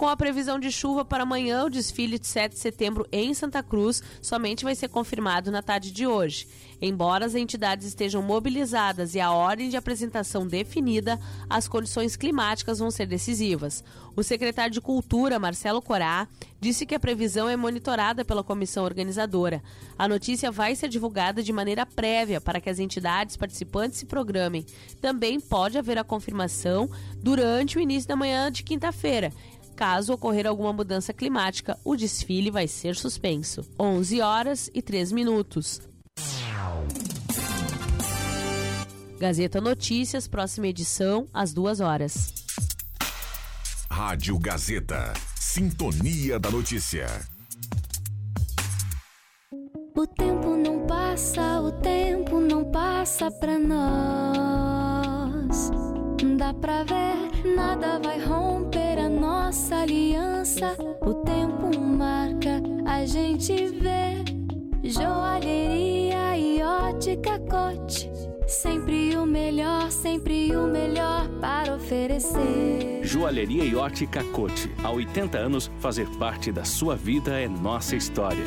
Com a previsão de chuva para amanhã, o desfile de 7 de setembro em Santa Cruz somente vai ser confirmado na tarde de hoje. Embora as entidades estejam mobilizadas e a ordem de apresentação definida, as condições climáticas vão ser decisivas. O secretário de Cultura, Marcelo Corá, disse que a previsão é monitorada pela comissão organizadora. A notícia vai ser divulgada de maneira prévia para que as entidades participantes se programem. Também pode haver a confirmação durante o início da manhã de quinta-feira Caso ocorrer alguma mudança climática, o desfile vai ser suspenso. 11 horas e 3 minutos. Gazeta Notícias, próxima edição, às 2 horas. Rádio Gazeta. Sintonia da Notícia. O tempo não passa, o tempo não passa pra nós. Dá pra ver, nada vai romper a nossa aliança. O tempo marca, a gente vê. Joalheria e ótica cote. Sempre o melhor, sempre o melhor para oferecer. Joalheria e ótica cote. Há 80 anos, fazer parte da sua vida é nossa história.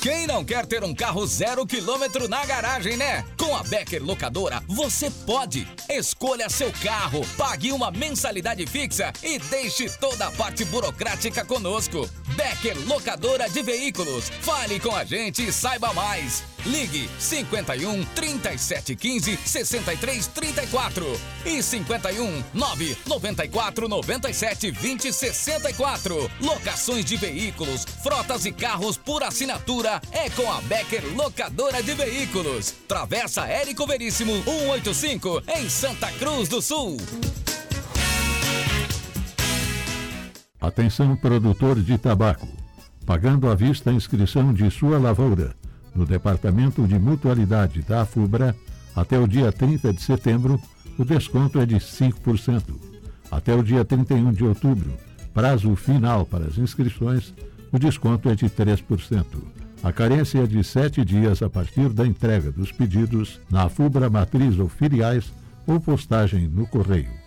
Quem não quer ter um carro zero quilômetro na garagem, né? Com a Becker Locadora, você pode. Escolha seu carro, pague uma mensalidade fixa e deixe toda a parte burocrática conosco. Becker Locadora de Veículos. Fale com a gente e saiba mais. Ligue 51 37 15 63 34 e 51 9 94 97 20 64. Locações de veículos, frotas e carros por assinatura é com a Becker Locadora de Veículos. Travessa Érico Veríssimo 185 em Santa Cruz do Sul. Atenção produtor de tabaco. Pagando à vista a inscrição de sua lavoura no Departamento de Mutualidade da AFUBRA, até o dia 30 de setembro, o desconto é de 5%. Até o dia 31 de outubro, prazo final para as inscrições, o desconto é de 3%. A carência é de sete dias a partir da entrega dos pedidos na FUBRA Matriz ou filiais ou postagem no correio.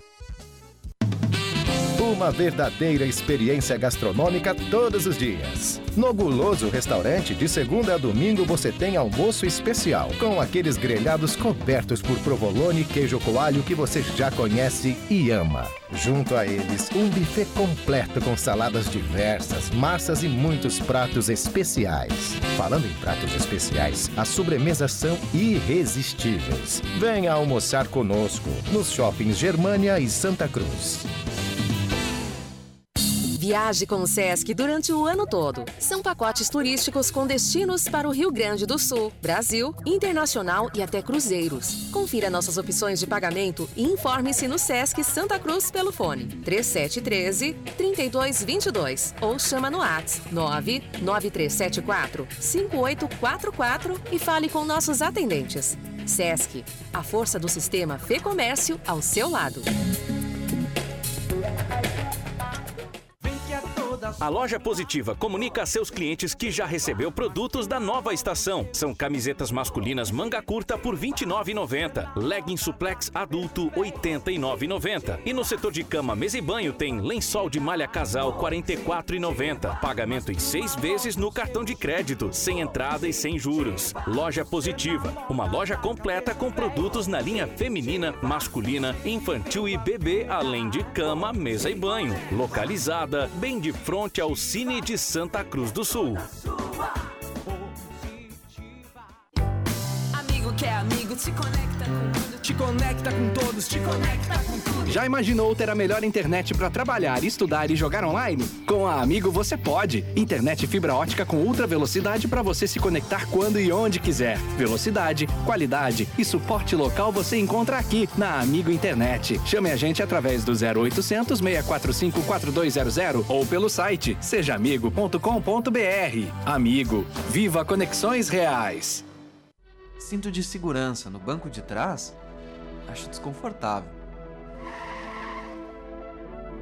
Uma verdadeira experiência gastronômica todos os dias. No Guloso Restaurante, de segunda a domingo, você tem almoço especial, com aqueles grelhados cobertos por provolone e queijo coalho que você já conhece e ama. Junto a eles, um buffet completo com saladas diversas, massas e muitos pratos especiais. Falando em pratos especiais, as sobremesas são irresistíveis. Venha almoçar conosco nos shoppings Germânia e Santa Cruz. Viaje com o Sesc durante o ano todo. São pacotes turísticos com destinos para o Rio Grande do Sul, Brasil, internacional e até cruzeiros. Confira nossas opções de pagamento e informe-se no Sesc Santa Cruz pelo fone 3713 3222 ou chama no ATS 99374 5844 e fale com nossos atendentes. Sesc, a força do sistema Fê Comércio ao seu lado. A loja Positiva comunica a seus clientes que já recebeu produtos da nova estação. São camisetas masculinas manga curta por R$ 29,90, legging suplex adulto R$ 89,90. E no setor de cama, mesa e banho tem lençol de malha casal R$ 44,90. Pagamento em seis vezes no cartão de crédito, sem entrada e sem juros. Loja Positiva, uma loja completa com produtos na linha feminina, masculina, infantil e bebê, além de cama, mesa e banho. Localizada bem de frente ao Cine de Santa Cruz do Sul. Amigo que é amigo, te conecta com. Te conecta com todos, te conecta com tudo. Já imaginou ter a melhor internet para trabalhar, estudar e jogar online? Com a Amigo você pode. Internet fibra ótica com ultra velocidade para você se conectar quando e onde quiser. Velocidade, qualidade e suporte local você encontra aqui na Amigo Internet. Chame a gente através do 0800 645 4200 ou pelo site sejaamigo.com.br. Amigo, viva conexões reais. Cinto de segurança no banco de trás? Acho desconfortável.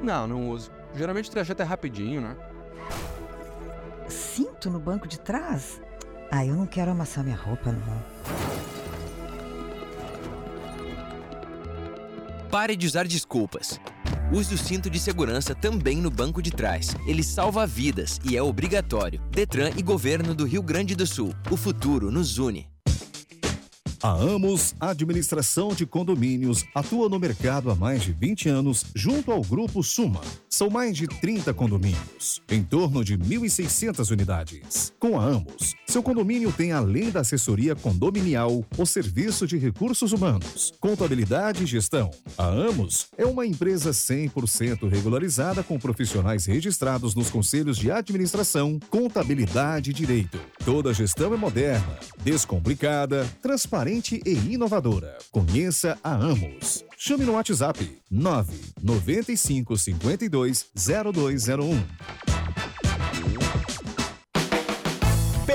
Não, não uso. Geralmente o trajeto é rapidinho, né? Cinto no banco de trás? Ah, eu não quero amassar minha roupa, não. Pare de usar desculpas. Use o cinto de segurança também no banco de trás. Ele salva vidas e é obrigatório. Detran e Governo do Rio Grande do Sul. O futuro nos une. A Amos Administração de Condomínios atua no mercado há mais de 20 anos junto ao Grupo Suma. São mais de 30 condomínios, em torno de 1.600 unidades. Com a Amos, seu condomínio tem, além da assessoria condominial, o serviço de recursos humanos, contabilidade e gestão. A Amos é uma empresa 100% regularizada com profissionais registrados nos conselhos de administração, contabilidade e direito. Toda a gestão é moderna, descomplicada, transparente e inovadora. Conheça a Amos. Chame no WhatsApp 995 52 0201.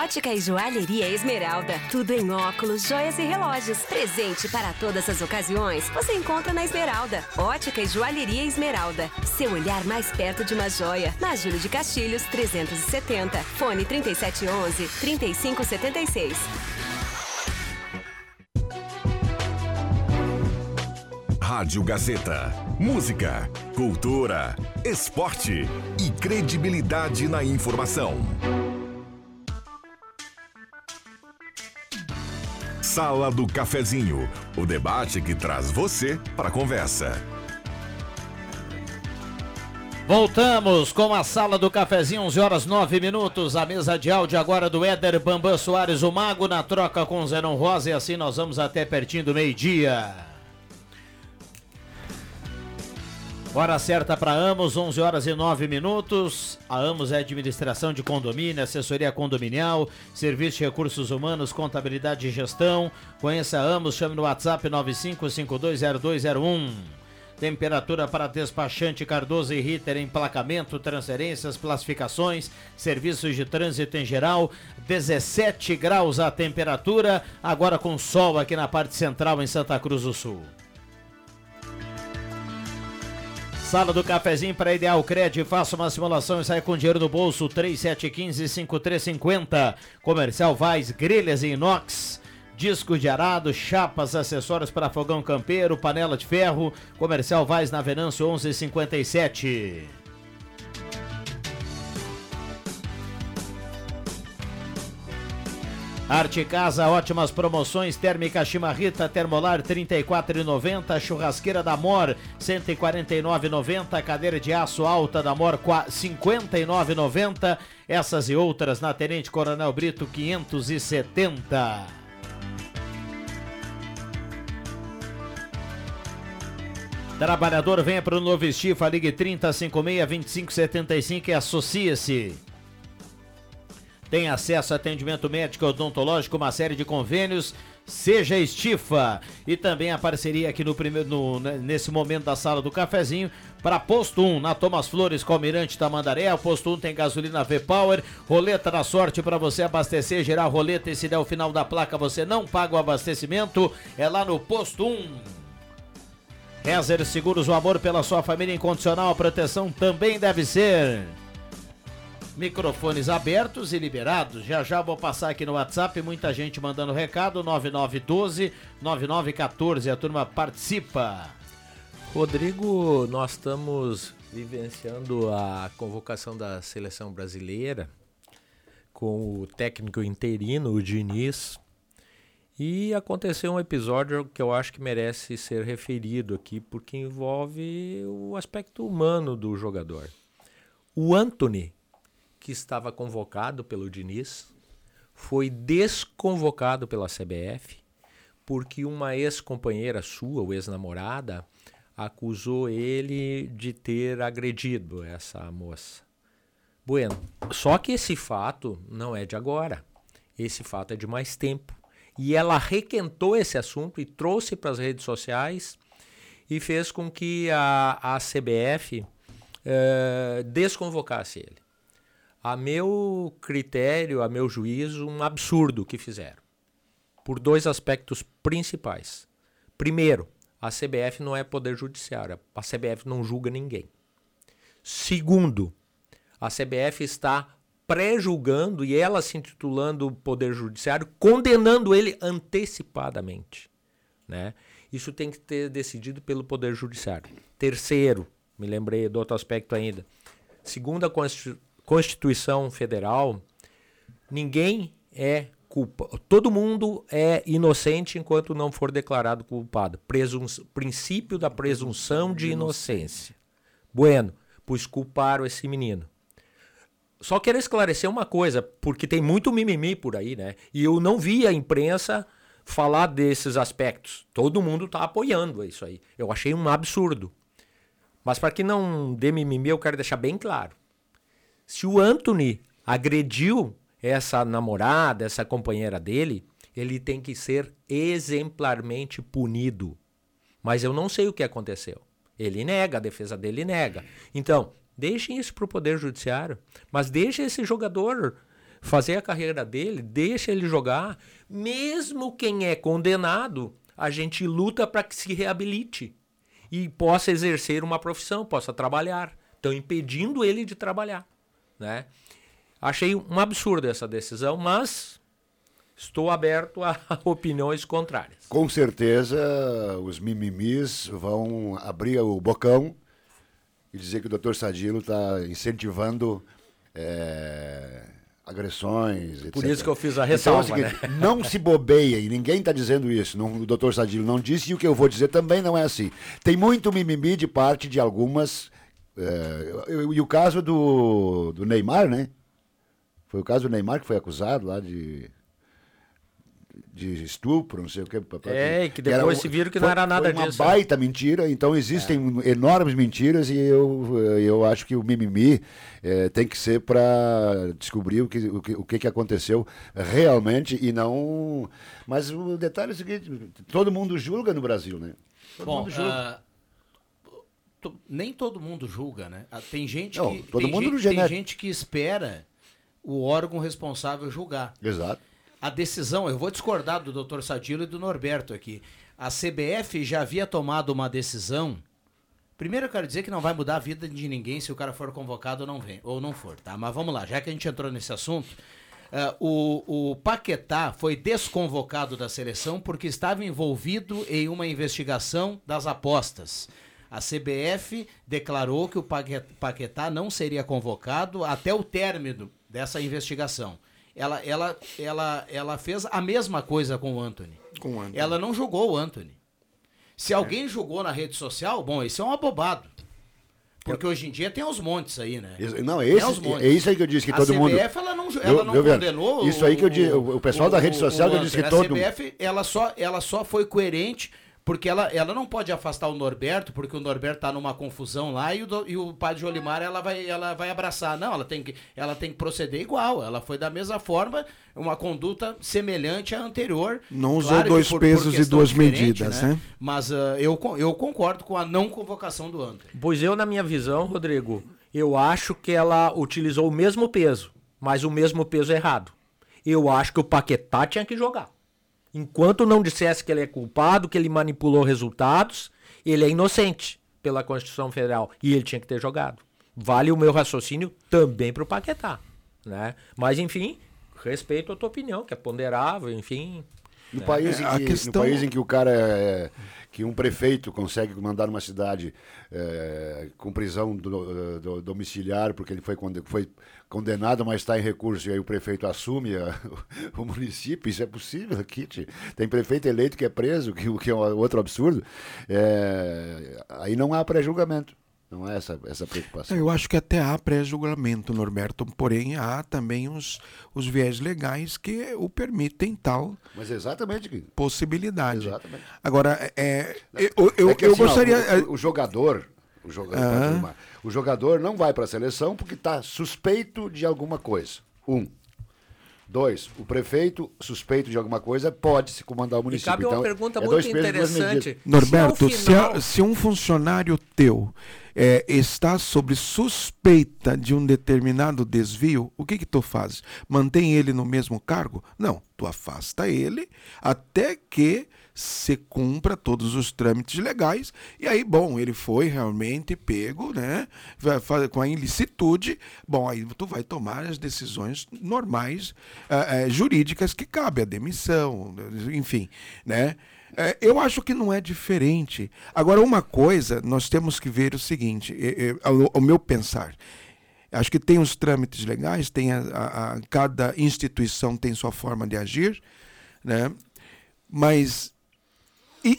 Ótica e Joalheria Esmeralda. Tudo em óculos, joias e relógios. Presente para todas as ocasiões. Você encontra na Esmeralda. Ótica e Joalheria Esmeralda. Seu olhar mais perto de uma joia. Na Júlio de Castilhos, 370. Fone 3711 3576. Rádio Gazeta. Música, cultura, esporte e credibilidade na informação. Sala do Cafezinho, o debate que traz você para a conversa. Voltamos com a sala do cafezinho, 11 horas 9 minutos. A mesa de áudio agora do Éder Bambam Soares, o Mago, na troca com Zenon Rosa. E assim nós vamos até pertinho do meio-dia. Hora certa para Amos, 11 horas e 9 minutos. A Amos é administração de condomínio, assessoria condominial, serviço de recursos humanos, contabilidade e gestão. Conheça a Amos, chame no WhatsApp 95520201. Temperatura para despachante Cardoso e Ritter, emplacamento, transferências, classificações, serviços de trânsito em geral. 17 graus a temperatura, agora com sol aqui na parte central em Santa Cruz do Sul. Sala do cafezinho para Ideal Cred, faça uma simulação e saia com dinheiro no bolso 3715-5350. Comercial Vaz, grelhas em inox discos de arado, chapas, acessórios para fogão campeiro, panela de ferro, comercial Vaz na Venâncio 1157. Arte Casa, ótimas promoções, térmica Chimarrita, termolar 34,90, churrasqueira da Mor 149,90, cadeira de aço alta da Mor 59,90, essas e outras na Tenente Coronel Brito 570. Trabalhador, venha para o Novo Estifa, ligue 3056-2575 e associe-se. Tem acesso a atendimento médico e odontológico, uma série de convênios. Seja Estifa. E também a parceria aqui no primeiro, no, nesse momento da sala do cafezinho para Posto 1, na Thomas Flores, Almirante Tamandaré. O Posto 1 tem gasolina V-Power, roleta da sorte para você abastecer, gerar roleta e se der o final da placa você não paga o abastecimento. É lá no Posto 1. Rezer Seguros, o amor pela sua família incondicional, a proteção também deve ser. Microfones abertos e liberados. Já já vou passar aqui no WhatsApp, muita gente mandando recado, 9912 9914, a turma participa. Rodrigo, nós estamos vivenciando a convocação da seleção brasileira com o técnico interino, o Diniz, e aconteceu um episódio que eu acho que merece ser referido aqui, porque envolve o aspecto humano do jogador. O Anthony, que estava convocado pelo Diniz, foi desconvocado pela CBF porque uma ex-companheira sua, ou ex-namorada, acusou ele de ter agredido essa moça. Bueno, só que esse fato não é de agora. Esse fato é de mais tempo. E ela requentou esse assunto e trouxe para as redes sociais e fez com que a, a CBF eh, desconvocasse ele. A meu critério, a meu juízo, um absurdo que fizeram. Por dois aspectos principais. Primeiro, a CBF não é poder judiciário. A CBF não julga ninguém. Segundo, a CBF está pré-julgando e ela se intitulando Poder Judiciário, condenando ele antecipadamente. Né? Isso tem que ter decidido pelo Poder Judiciário. Terceiro, me lembrei do outro aspecto ainda. Segundo a Constituição Federal, ninguém é culpa. Todo mundo é inocente enquanto não for declarado culpado. Presum princípio da presunção de inocência. Bueno, pois culparam esse menino. Só quero esclarecer uma coisa, porque tem muito mimimi por aí, né? E eu não vi a imprensa falar desses aspectos. Todo mundo está apoiando isso aí. Eu achei um absurdo. Mas para que não dê mimimi, eu quero deixar bem claro. Se o Anthony agrediu essa namorada, essa companheira dele, ele tem que ser exemplarmente punido. Mas eu não sei o que aconteceu. Ele nega, a defesa dele nega. Então, Deixem isso para o Poder Judiciário, mas deixe esse jogador fazer a carreira dele, deixe ele jogar. Mesmo quem é condenado, a gente luta para que se reabilite e possa exercer uma profissão, possa trabalhar. Estão impedindo ele de trabalhar. Né? Achei um absurdo essa decisão, mas estou aberto a opiniões contrárias. Com certeza os mimimis vão abrir o bocão e dizer que o doutor Sadilo está incentivando é, agressões, etc. Por isso que eu fiz a ressalva, então, é seguinte, né? não se bobeia, e ninguém está dizendo isso, não, o doutor Sadilo não disse, e o que eu vou dizer também não é assim. Tem muito mimimi de parte de algumas... É, e o caso do, do Neymar, né? Foi o caso do Neymar que foi acusado lá de de estupro, não sei o que. É, que depois se viram que não era nada foi uma disso. uma baita mentira, então existem é. enormes mentiras e eu, eu acho que o mimimi é, tem que ser para descobrir o que, o, que, o que aconteceu realmente e não... Mas o detalhe é o seguinte, todo mundo julga no Brasil, né? Todo Bom, mundo julga. Uh nem todo mundo julga, né? Ah, Tem gente Não, que todo tem mundo gente, tem genético. gente que espera o órgão responsável julgar. Exato. A decisão, eu vou discordar do Dr. Sadilo e do Norberto aqui. A CBF já havia tomado uma decisão. Primeiro eu quero dizer que não vai mudar a vida de ninguém se o cara for convocado ou não vem, ou não for, tá? Mas vamos lá, já que a gente entrou nesse assunto, ah, o, o Paquetá foi desconvocado da seleção porque estava envolvido em uma investigação das apostas. A CBF declarou que o Paque- Paquetá não seria convocado até o término dessa investigação. Ela, ela, ela, ela fez a mesma coisa com o Anthony. Com o Anthony. Ela não julgou o Anthony. Se alguém julgou na rede social, bom, isso é um abobado. Porque hoje em dia tem aos montes aí, né? Isso- não, esse- é isso aí que eu disse que a todo mundo- CBF, ela não, ela não viu, Viana? condenou. Isso aí que eu disse, o- o pessoal da rede social que eu disse que todo- A CBF, ela só, ela só foi coerente porque ela, ela não pode afastar o Norberto, porque o Norberto tá numa confusão lá e o, do- e o padre Jolimar ela vai, ela vai abraçar. Não, ela tem, que, ela tem que proceder igual. Ela foi da mesma forma, uma conduta semelhante à anterior. Não usou Claro dois por- por pesos e questão duas medidas, né? Mas ah, eu, eu concordo com a não convocação do Anthony. Pois eu, na minha visão, Rodrigo, eu acho que ela utilizou o mesmo peso, mas o mesmo peso errado. Eu acho que o Paquetá tinha que jogar. Enquanto não dissesse que ele é culpado, que ele manipulou resultados, ele é inocente pela Constituição Federal e ele tinha que ter jogado. Vale o meu raciocínio também para o Paquetá, né? Mas enfim, respeito a tua opinião, que é ponderável, enfim. No né? país, em A que, questão- no país em que o cara é, que um prefeito consegue mandar numa cidade é, com prisão do- do- domiciliar porque ele foi, foi condenado, mas está em recurso e aí o prefeito assume a- o município, isso é possível aqui. Tem prefeito eleito que é preso, que, o que é outro absurdo. É, aí não há pré-julgamento. Não há essa, essa preocupação. Eu acho que até há pré-julgamento, Norberto, porém há também os, os viés legais que o permitem tal Mas exatamente. que- possibilidade. Exatamente. Agora, é, eu, eu, É que, assim, ó, gostaria. é, o, o jogador. O jogador, o jogador não vai para a seleção porque está suspeito de alguma coisa. Um. Dois, o prefeito suspeito de alguma coisa pode se comandar o município. cabe uma Então, pergunta é muito interessante. Norberto, Se ao se, a- final- se um funcionário teu é, está sob suspeita de um determinado desvio, o que que tu fazes? Mantém ele no mesmo cargo? Não, tu afasta ele até que se cumpra todos os trâmites legais. E aí, bom, ele foi realmente pego, né? Com a ilicitude. Bom, aí tu vai tomar as decisões normais, eh, eh, jurídicas que cabe, a demissão, enfim, né? Eh, eu acho que não é diferente. Agora, uma coisa, nós temos que ver o seguinte, ao meu pensar. Acho que tem os trâmites legais, tem a, a- a- cada instituição tem sua forma de agir, né? Mas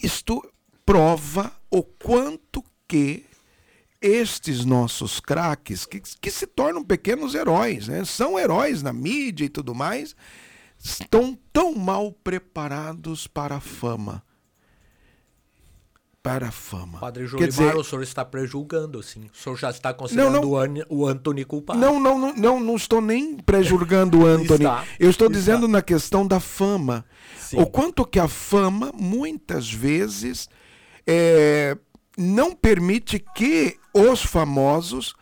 isto prova o quanto que estes nossos craques, que, que se tornam pequenos heróis, né? são heróis na mídia e tudo mais, estão tão mal preparados para a fama. Para a fama. Padre Quer Jolimar, dizer, o senhor está prejulgando, sim. O senhor já está considerando não. O, An o Anthony culpado. Não, não, não, não, não estou nem prejulgando o Anthony. Está, Eu estou está. dizendo na questão da fama. Sim. O quanto que a fama, muitas vezes, é, não permite que os famosos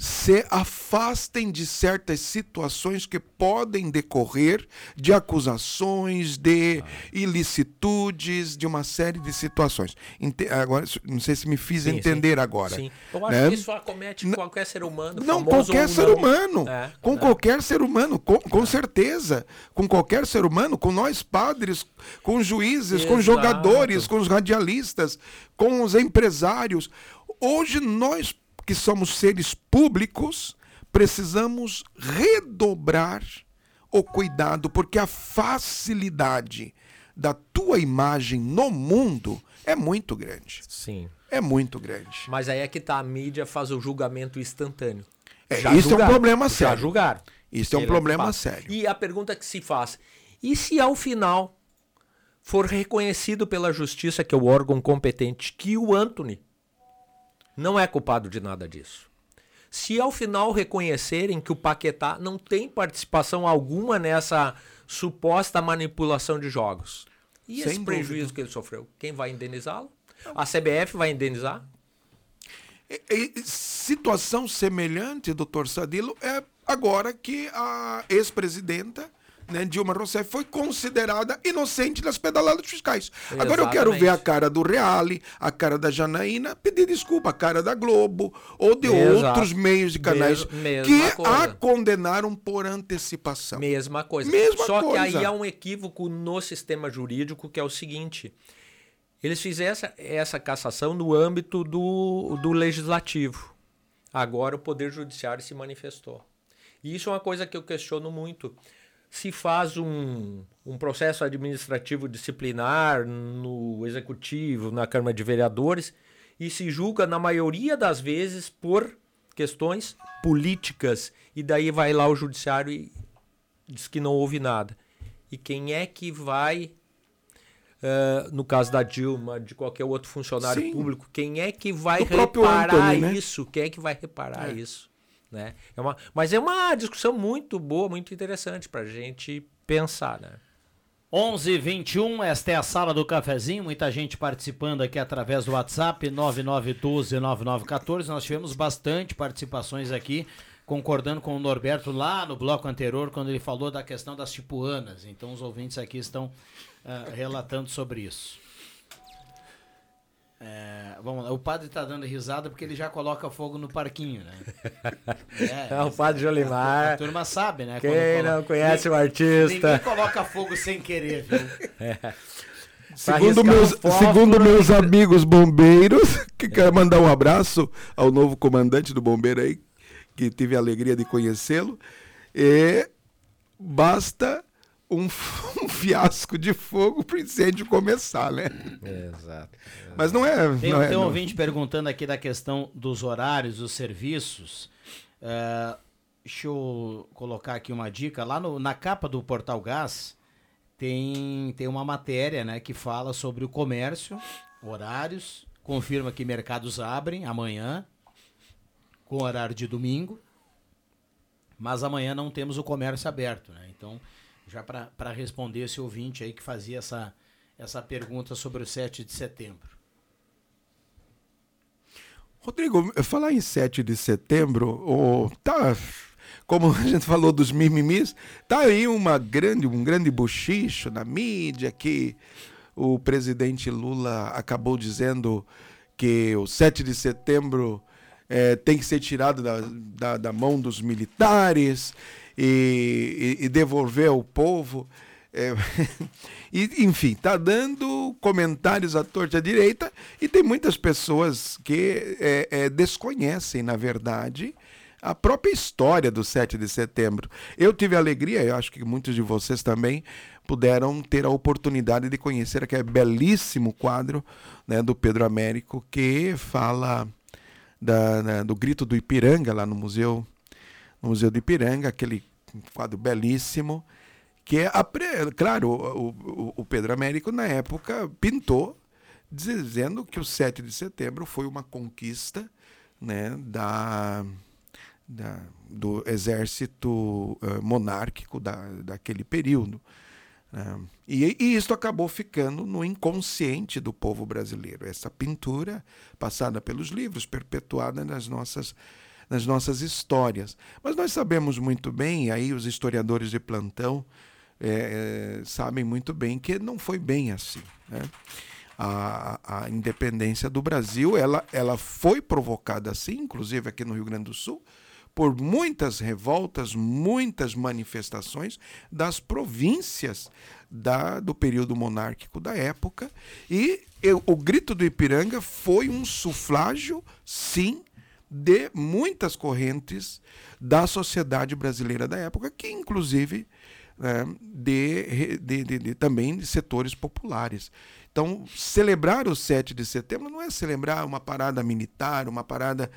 se afastem de certas situações que podem decorrer de acusações, de ilicitudes, de uma série de situações. Ente- agora, não sei se me fiz Sim, entender sim. agora. Sim. Eu acho né? que isso acomete qualquer ser humano. Não, famoso qualquer ou ser não. humano. É, com né? qualquer ser humano, com, com certeza. Com qualquer ser humano, com nós padres, com juízes, com Exato. jogadores, com os radialistas, com os empresários. Hoje nós que somos seres públicos, precisamos redobrar o cuidado, porque a facilidade da tua imagem no mundo é muito grande. Sim. É muito grande. Mas aí é que tá, a mídia faz o julgamento instantâneo. É, isso é um problema Já sério. julgaram. Isso é um problema culpado. sério. E a pergunta que se faz, e se ao final for reconhecido pela justiça, que é o órgão competente, que o Anthony não é culpado de nada disso? Se ao final reconhecerem que o Paquetá não tem participação alguma nessa suposta manipulação de jogos, e Sem esse prejuízo dúvida. que ele sofreu, quem vai indenizá-lo? A CBF vai indenizar? E- e situação semelhante, doutor Sadilo, é agora que a ex-presidenta né, Dilma Rousseff foi considerada inocente das pedaladas fiscais. Agora eu quero ver a cara do Reale, a cara da Janaína, pedir desculpa, a cara da Globo ou de Exato. outros meios de canais Mes- que coisa. a condenaram por antecipação. Mesma coisa. Mesma Só coisa. que aí há um equívoco no sistema jurídico que é o seguinte: eles fizeram essa, essa cassação no âmbito do, do legislativo. Agora o Poder Judiciário se manifestou. E isso é uma coisa que eu questiono muito. Se faz um, um processo administrativo disciplinar no Executivo, na Câmara de Vereadores, e se julga, na maioria das vezes, por questões políticas. E daí vai lá o Judiciário e diz que não houve nada. E quem é que vai, eh, no caso da Dilma, de qualquer outro funcionário Sim. público, quem é que vai Do reparar né? isso? Quem é que vai reparar É. isso? Né? É uma, mas é uma discussão muito boa, muito interessante para a gente pensar. Né? 11 21 esta é a sala do cafezinho, muita gente participando aqui através do WhatsApp 99129914. Nós tivemos bastante participações aqui, concordando com o Norberto lá no bloco anterior, quando ele falou da questão das tipuanas. Então os ouvintes aqui estão ah, relatando sobre isso. É, vamos lá, o padre está dando risada porque ele já coloca fogo no parquinho, né? É, o padre Jolimar. A turma sabe, né? Quem não conhece o artista. Ninguém coloca fogo sem querer, viu? É. Segundo meus, fósforo- segundo meus amigos bombeiros, que quero mandar um abraço ao novo comandante do bombeiro aí, que tive a alegria de conhecê-lo. E basta um, um fiasco de fogo para o incêndio começar, né? Exato. Mas não é. Tem, não é tem um não. ouvinte perguntando aqui da questão dos horários, dos serviços. Ah, deixa eu colocar aqui uma dica. Lá no- na capa do Portal Gás tem, tem uma matéria né, que fala sobre o comércio, horários, confirma que mercados abrem amanhã, com horário de domingo, mas amanhã não temos o comércio aberto. Né? Então, já para responder esse ouvinte aí que fazia essa, essa pergunta sobre o 7 de setembro. Rodrigo, falar em 7 de setembro, o- tá, como a gente falou dos mimimis, tá aí uma grande, um grande bochicho na mídia que o presidente Lula acabou dizendo que o 7 de setembro eh, tem que ser tirado da, da, da mão dos militares e, e- e devolver ao povo. É, e, enfim, tá dando comentários à torta à direita e tem muitas pessoas que é, é, desconhecem, na verdade, a própria história do 7 de setembro. Eu tive a alegria, eu acho que muitos de vocês também puderam ter a oportunidade de conhecer aquele belíssimo quadro né, do Pedro Américo que fala da- da- do grito do Ipiranga lá no museu, no museu do Ipiranga, aquele quadro belíssimo que é a claro o, o- o Pedro Américo na época pintou dizendo que o 7 de setembro foi uma conquista né, da, da- do exército eh, monárquico da, daquele período. né. E, e isso acabou ficando no inconsciente do povo brasileiro. Essa pintura, passada pelos livros, perpetuada nas nossas, nas nossas histórias. Mas nós sabemos muito bem, aí os historiadores de plantão eh, sabem muito bem que não foi bem assim. né? A, a independência do Brasil ela, ela foi provocada assim, inclusive aqui no Rio Grande do Sul, por muitas revoltas, muitas manifestações das províncias da, do período monárquico da época. E eu- o grito do Ipiranga foi um sufrágio, sim, de muitas correntes da sociedade brasileira da época, que inclusive né, de, de- de- de- também de setores populares. Então, celebrar o 7 de setembro não é celebrar uma parada militar, uma parada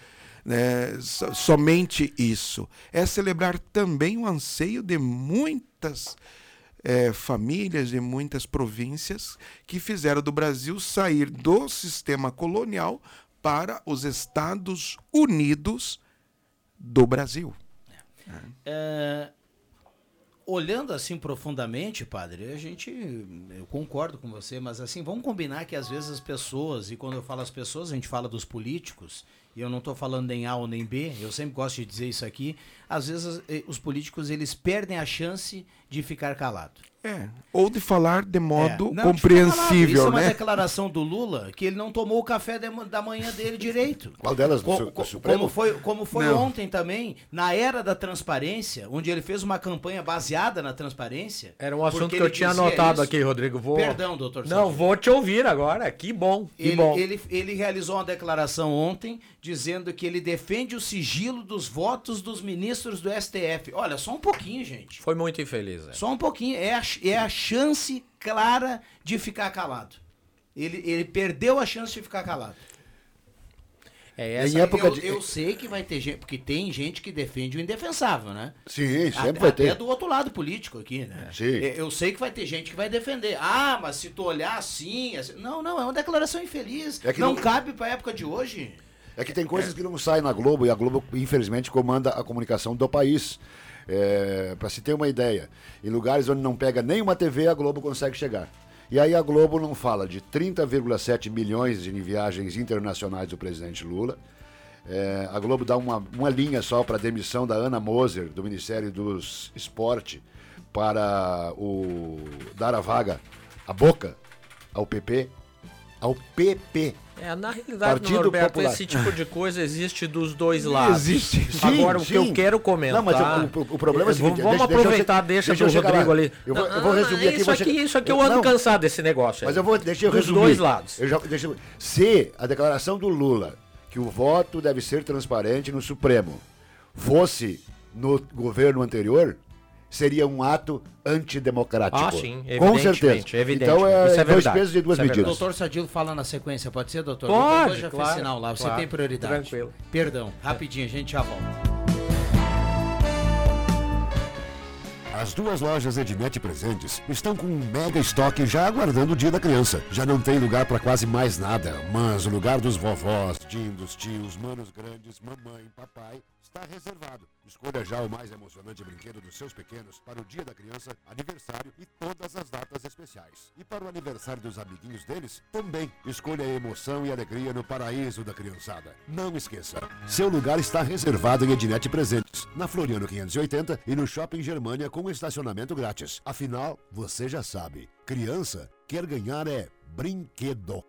né, so- somente isso. É celebrar também o anseio de muitas eh, famílias, de muitas províncias que fizeram do Brasil sair do sistema colonial para os Estados Unidos do Brasil. É, olhando assim profundamente, padre, a gente, eu concordo com você, mas assim, vamos combinar que às vezes as pessoas, e quando eu falo as pessoas, a gente fala dos políticos, e eu não estou falando nem A ou nem B, eu sempre gosto de dizer isso aqui, às vezes eh, os políticos eles perdem a chance de ficar calado. É, ou de falar de modo É. Não, de ficar calado. compreensível, Isso é uma né? declaração do Lula que ele não tomou o café de- da manhã dele direito. Qual delas? Co- do Supremo? como foi, como foi Não. ontem também, na era da transparência, onde ele fez uma campanha baseada na transparência. Era um assunto que eu tinha anotado isso. aqui, Rodrigo. Vou... Perdão, doutor Não, Sérgio. vou te ouvir agora. Que bom, que Ele, bom. ele, ele realizou uma declaração ontem dizendo que ele defende o sigilo dos votos dos ministros do STF. Olha, só um pouquinho, gente. Foi muito infeliz. é. Só um pouquinho. É a, é a chance clara de ficar calado. Ele, ele perdeu a chance de ficar calado. É Essa- Em época eu, de- eu sei que vai ter gente, porque tem gente que defende o indefensável, né? Sim, sempre Até- vai ter. Até do outro lado político aqui, né? Sim. É, Eu sei que vai ter gente que vai defender. Ah, mas se tu olhar assim, assim- Não, não, é uma declaração infeliz. É que não, não- cabe pra época de hoje. É que tem coisas que não saem na Globo e a Globo, infelizmente, comanda a comunicação do país. É, para se ter uma ideia, em lugares onde não pega nenhuma TV, a Globo consegue chegar. E aí a Globo não fala de 30,7 milhões de viagens internacionais do presidente Lula. É, a Globo dá uma, uma linha só para a demissão da Ana Moser, do Ministério dos Esporte, para o, dar a vaga, a boca, ao PP. Ao PP. É, na realidade, Partido Norberto, Popular. esse tipo de coisa existe dos dois lados. Existe. Agora, Sim, o que eu quero comentar... Não, mas o- o- o problema é o seguinte, Vamos deixa- deixa aproveitar, deixa, deixa do chegar Rodrigo lá. ali. Eu vou- Não, eu vou resumir aqui, Isso aqui, chegar- isso aqui eu ando não. cansado desse negócio. Mas eu vou, deixa eu Dos resumir. dois lados. Eu já, deixa eu- se a declaração do Lula, que o voto deve ser transparente no Supremo, fosse no governo anterior, seria um ato antidemocrático. Ah, sim, Com certeza. evidente. Então é, Isso é dois verdade. pesos e duas Isso é medidas. Doutor Sadilo fala na sequência, pode ser, doutor? Pode, doutor já claro, fez sinal lá, você claro. tem prioridade. Tranquilo. Perdão, rapidinho, a gente já volta. As duas lojas Ednet Presentes estão com um mega estoque já aguardando o dia da criança. Já não tem lugar para quase mais nada, mas o lugar dos vovós, dindos, tios, manos grandes, mamãe, papai está reservado. Escolha já o mais emocionante brinquedo dos seus pequenos para o dia da criança, aniversário e todas as datas especiais. E para o aniversário dos amiguinhos deles, também. Escolha a emoção e alegria no paraíso da criançada. Não esqueça, seu lugar está reservado em Ednet Presentes, na Floriano 580 e no Shopping Germania com estacionamento grátis. Afinal, você já sabe, criança quer ganhar é brinquedo.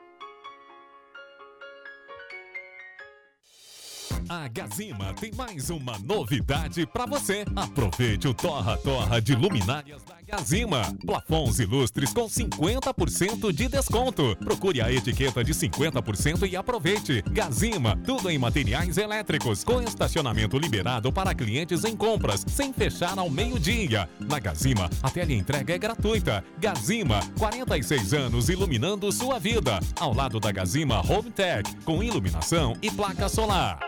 A Gazima tem mais uma novidade para você. Aproveite o Torra Torra de luminárias Gazima. Plafons ilustres com 50% de desconto. Procure a etiqueta de 50% e aproveite. Gazima, tudo em materiais elétricos, com estacionamento liberado para clientes em compras, sem fechar ao meio-dia. Na Gazima, a teleentrega é gratuita. Gazima, 46 anos iluminando sua vida. Ao lado da Gazima Home Tech, com iluminação e placa solar.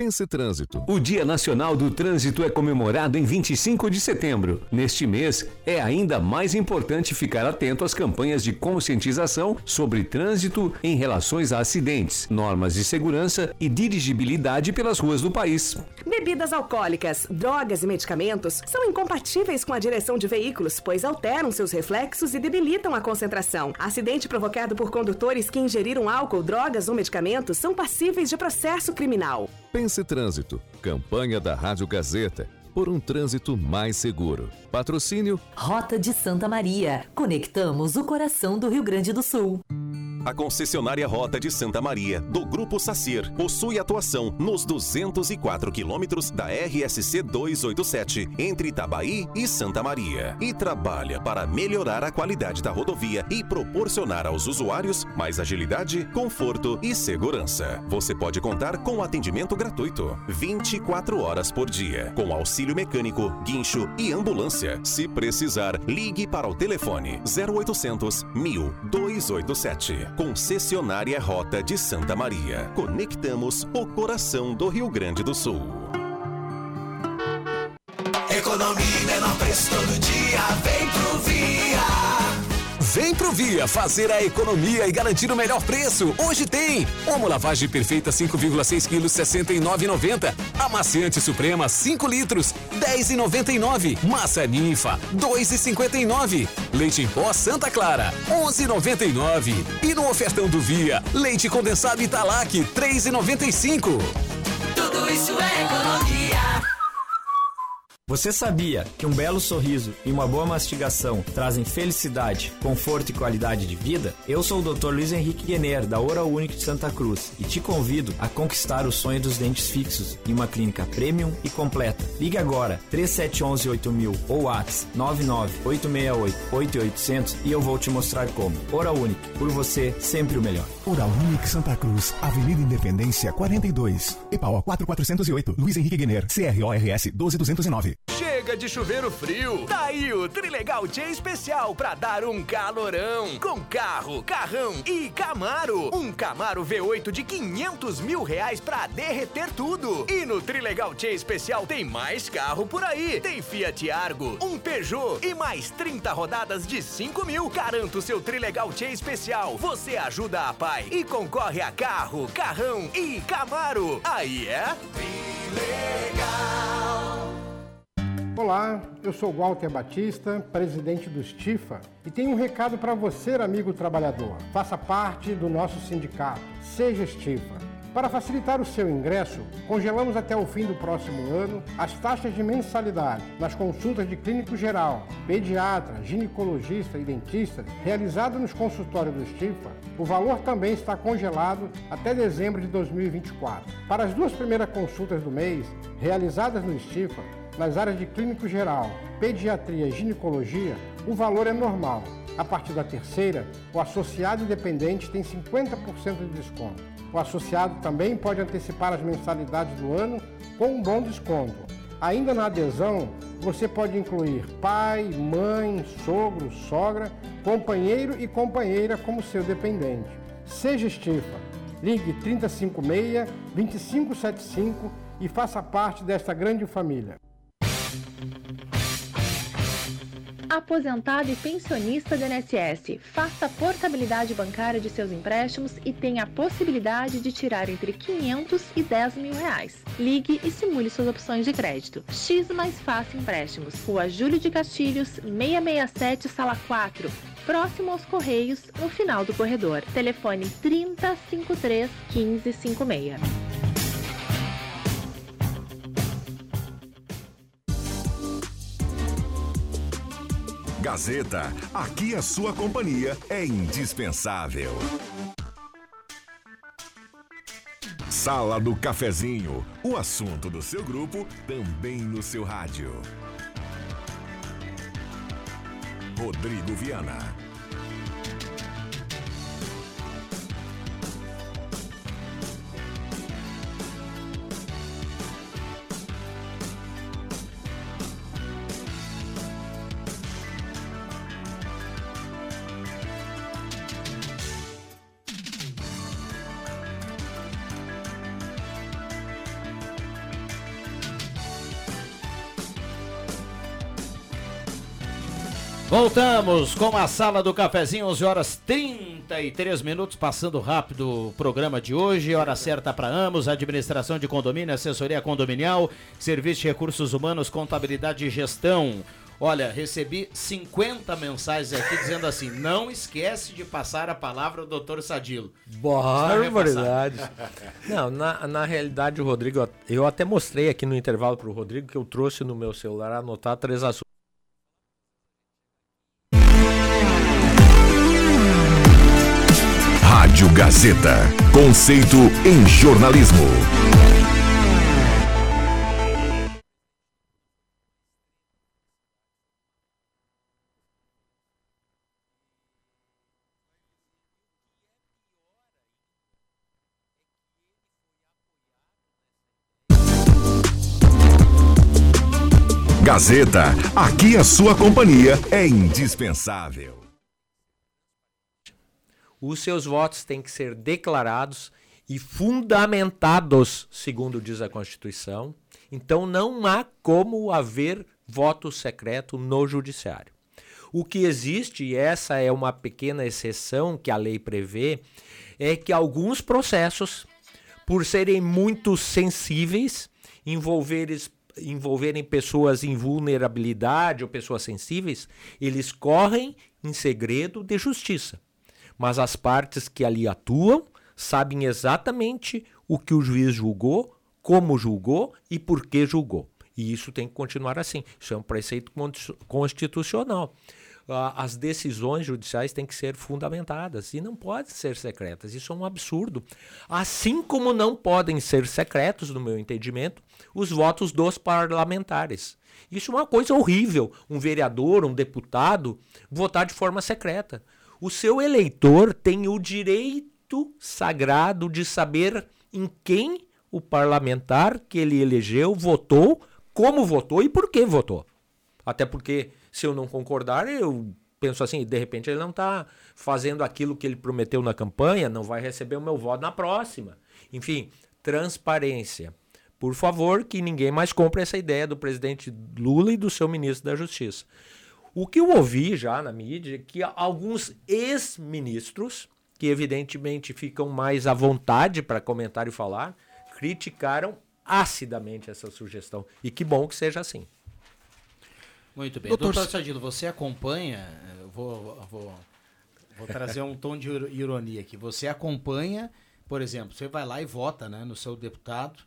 Pense Trânsito. O Dia Nacional do Trânsito é comemorado em 25 de setembro. Neste mês, é ainda mais importante ficar atento às campanhas de conscientização sobre trânsito em relações a acidentes, normas de segurança e dirigibilidade pelas ruas do país. Bebidas alcoólicas, drogas e medicamentos são incompatíveis com a direção de veículos, pois alteram seus reflexos e debilitam a concentração. Acidente provocado por condutores que ingeriram álcool, drogas ou medicamentos são passíveis de processo criminal. Pense Trânsito. Campanha da Rádio Gazeta. Por um trânsito mais seguro. Patrocínio Rota de Santa Maria. Conectamos o coração do Rio Grande do Sul. A concessionária Rota de Santa Maria, do Grupo Sacir, possui atuação nos 204 quilômetros da RSC 287, entre Itabaí e Santa Maria, e trabalha para melhorar a qualidade da rodovia e proporcionar aos usuários mais agilidade, conforto e segurança. Você pode contar com atendimento gratuito, 24 horas por dia, com auxílio mecânico, guincho e ambulância. Se precisar, ligue para o telefone 0800 1000 287. Concessionária Rota de Santa Maria. Conectamos o coração do Rio Grande do Sul. Economia menor preço todo dia, vem pro. Vem pro Via fazer a economia e garantir o melhor preço. Hoje tem Omo Lavagem Perfeita 5,6 kg 69,90. Amaciante Suprema 5 litros 10,99. Massa ninfa, 2,59. Leite em pó Santa Clara, 11,99. E no ofertão do Via, leite condensado Italac, 3,95. Tudo isso é economia. Você sabia que um belo sorriso e uma boa mastigação trazem felicidade, conforto e qualidade de vida? Eu sou o Dr. Luiz Henrique Guener, da Oral Unique de Santa Cruz, e te convido a conquistar o sonho dos dentes fixos em uma clínica premium e completa. Ligue agora 3711 8000 ou WhatsApp 99868 e eu vou te mostrar como. Oral Unique, por você sempre o melhor. Oral Unique Santa Cruz, Avenida Independência 42, EPAO 4408, Luiz Henrique Guener, CRORS 12209. Chega de chuveiro frio. Tá aí o Trilegal T especial pra dar um calorão. Com carro, carrão e Camaro. Um Camaro V8 de 500 mil reais pra derreter tudo. E no Trilegal T especial tem mais carro por aí. Tem Fiat Argo, um Peugeot e mais 30 rodadas de 5 mil. Garanta o seu Trilegal T especial. Você ajuda a pai e concorre a carro, carrão e Camaro. Aí é? Olá, eu sou Walter Batista, presidente do Stifa, e tenho um recado para você, amigo trabalhador. Faça parte do nosso sindicato. Seja Stifa. Para facilitar o seu ingresso, congelamos até o fim do próximo ano as taxas de mensalidade nas consultas de clínico geral, pediatra, ginecologista e dentista realizadas nos consultórios do Stifa. O valor também está congelado até dezembro de 2024. Para as duas primeiras consultas do mês, realizadas no Stifa, nas áreas de clínico geral, pediatria e ginecologia, o valor é normal. A partir da terceira, o associado independente tem 50% de desconto. O associado também pode antecipar as mensalidades do ano com um bom desconto. Ainda na adesão, você pode incluir pai, mãe, sogro, sogra, companheiro e companheira como seu dependente. Seja Estifa. Ligue 356 2575 e faça parte desta grande família. Aposentado e pensionista do INSS, faça a portabilidade bancária de seus empréstimos e tenha a possibilidade de tirar entre 500 e 10 mil reais. Ligue e simule suas opções de crédito. X Mais Fácil Empréstimos, Rua Júlio de Castilhos, 667, Sala 4, próximo aos Correios, no final do corredor. Telefone 3053 1556. Gazeta, aqui a sua companhia é indispensável. Sala do Cafezinho, o assunto do seu grupo também no seu rádio. Rodrigo Viana. Voltamos com a sala do cafezinho, 11 horas 33 minutos, passando rápido o programa de hoje. Hora certa para Amos, administração de condomínio, assessoria condominial, serviço de recursos humanos, contabilidade e gestão. Olha, recebi 50 mensagens aqui dizendo assim: não esquece de passar a palavra ao doutor Sadilo. Barbaridade. Não, na, na realidade, Rodrigo, eu até mostrei aqui no intervalo para o Rodrigo que eu trouxe no meu celular anotar três assuntos. Rádio Gazeta. Conceito em jornalismo. Gazeta, aqui a sua companhia é indispensável. Os seus votos têm que ser declarados e fundamentados, segundo diz a Constituição. Então não há como haver voto secreto no judiciário. O que existe, e essa é uma pequena exceção que a lei prevê, é que alguns processos, por serem muito sensíveis, envolveres, envolverem pessoas em vulnerabilidade ou pessoas sensíveis, eles correm em segredo de justiça. Mas as partes que ali atuam sabem exatamente o que o juiz julgou, como julgou e por que julgou. E isso tem que continuar assim. Isso é um preceito constitucional. As decisões judiciais têm que ser fundamentadas e não podem ser secretas. Isso é um absurdo. Assim como não podem ser secretos, no meu entendimento, os votos dos parlamentares. Isso é uma coisa horrível. Um vereador, um deputado, votar de forma secreta. O seu eleitor tem o direito sagrado de saber em quem o parlamentar que ele elegeu votou, como votou e por que votou. Até porque, se eu não concordar, eu penso assim, de repente ele não está fazendo aquilo que ele prometeu na campanha, não vai receber o meu voto na próxima. Enfim, transparência. Por favor, que ninguém mais compre essa ideia do presidente Lula e do seu ministro da Justiça. O que eu ouvi já na mídia é que alguns ex-ministros, que evidentemente ficam mais à vontade para comentar e falar, criticaram acidamente essa sugestão. E que bom que seja assim. Muito bem. Doutor, Doutor Sadilo, você acompanha, vou, vou, vou trazer um tom de ironia aqui. Você acompanha, por exemplo, você vai lá e vota né, no seu deputado,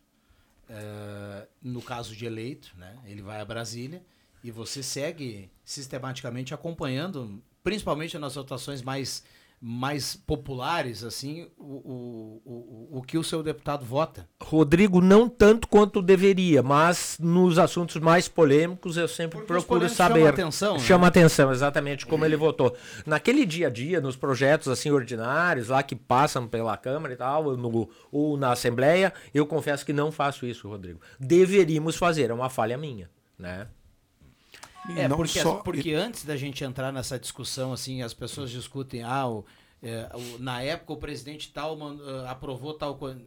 uh, no caso de eleito, né, ele vai a Brasília, e você segue sistematicamente acompanhando, principalmente nas votações mais mais populares, assim, o, o, o, o que o seu deputado vota? Rodrigo, não tanto quanto deveria, mas nos assuntos mais polêmicos eu sempre Porque procuro saber. Chama atenção. Né? Chama atenção, exatamente como ele votou. Naquele dia a dia, nos projetos assim ordinários, lá que passam pela Câmara e tal, no, ou na Assembleia, eu confesso que não faço isso, Rodrigo. Deveríamos fazer, é uma falha minha, né? É, porque, só... porque antes da gente entrar nessa discussão, assim, as pessoas discutem, ah, o, é, o, na época o presidente tal uh, aprovou tal coisa.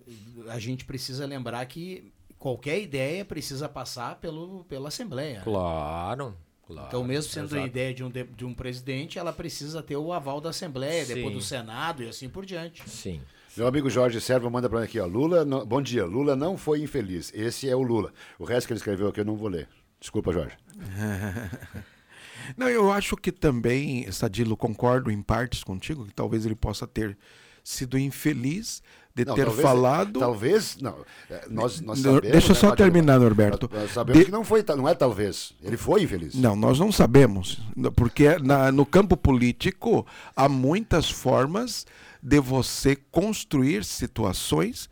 A gente precisa lembrar que qualquer ideia precisa passar pelo, pela Assembleia. Claro. Claro, então, mesmo sendo exato. a ideia de um, de, de, um presidente, ela precisa ter o aval da Assembleia, Sim. depois do Senado e assim por diante. Sim. Meu amigo Jorge Servo manda para mim aqui, ó. Lula, não, bom dia. Lula não foi infeliz. Esse é o Lula. O resto que ele escreveu aqui eu não vou ler. Desculpa, Jorge. Não, eu acho que também, Sadilo, concordo em partes contigo, que talvez ele possa ter sido infeliz de não, ter talvez, falado. Talvez, não. É, nós, nós sabemos, Deixa eu só né, terminar, Norberto. Nós, sabemos de... que não foi, não é talvez. Ele foi infeliz. Não, nós não sabemos. Porque na, no campo político há muitas formas de você construir situações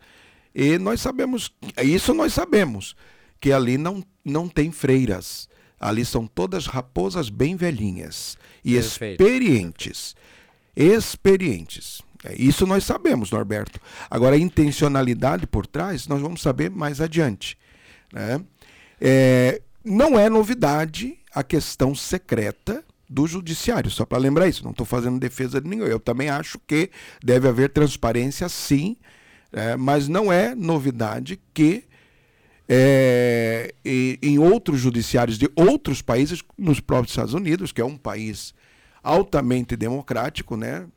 e nós sabemos, isso nós sabemos que ali não, não tem freiras. Ali são todas raposas bem velhinhas e Perfeito. experientes. Experientes. É, isso nós sabemos, Norberto. Agora, a intencionalidade por trás, nós vamos saber mais adiante. Né? É, não é novidade a questão secreta do judiciário, só para lembrar isso, não estou fazendo defesa de ninguém. Eu também acho que deve haver transparência, sim, é, mas não é novidade que é, e, em outros judiciários de outros países, nos próprios Estados Unidos, que é um país altamente democrático, né?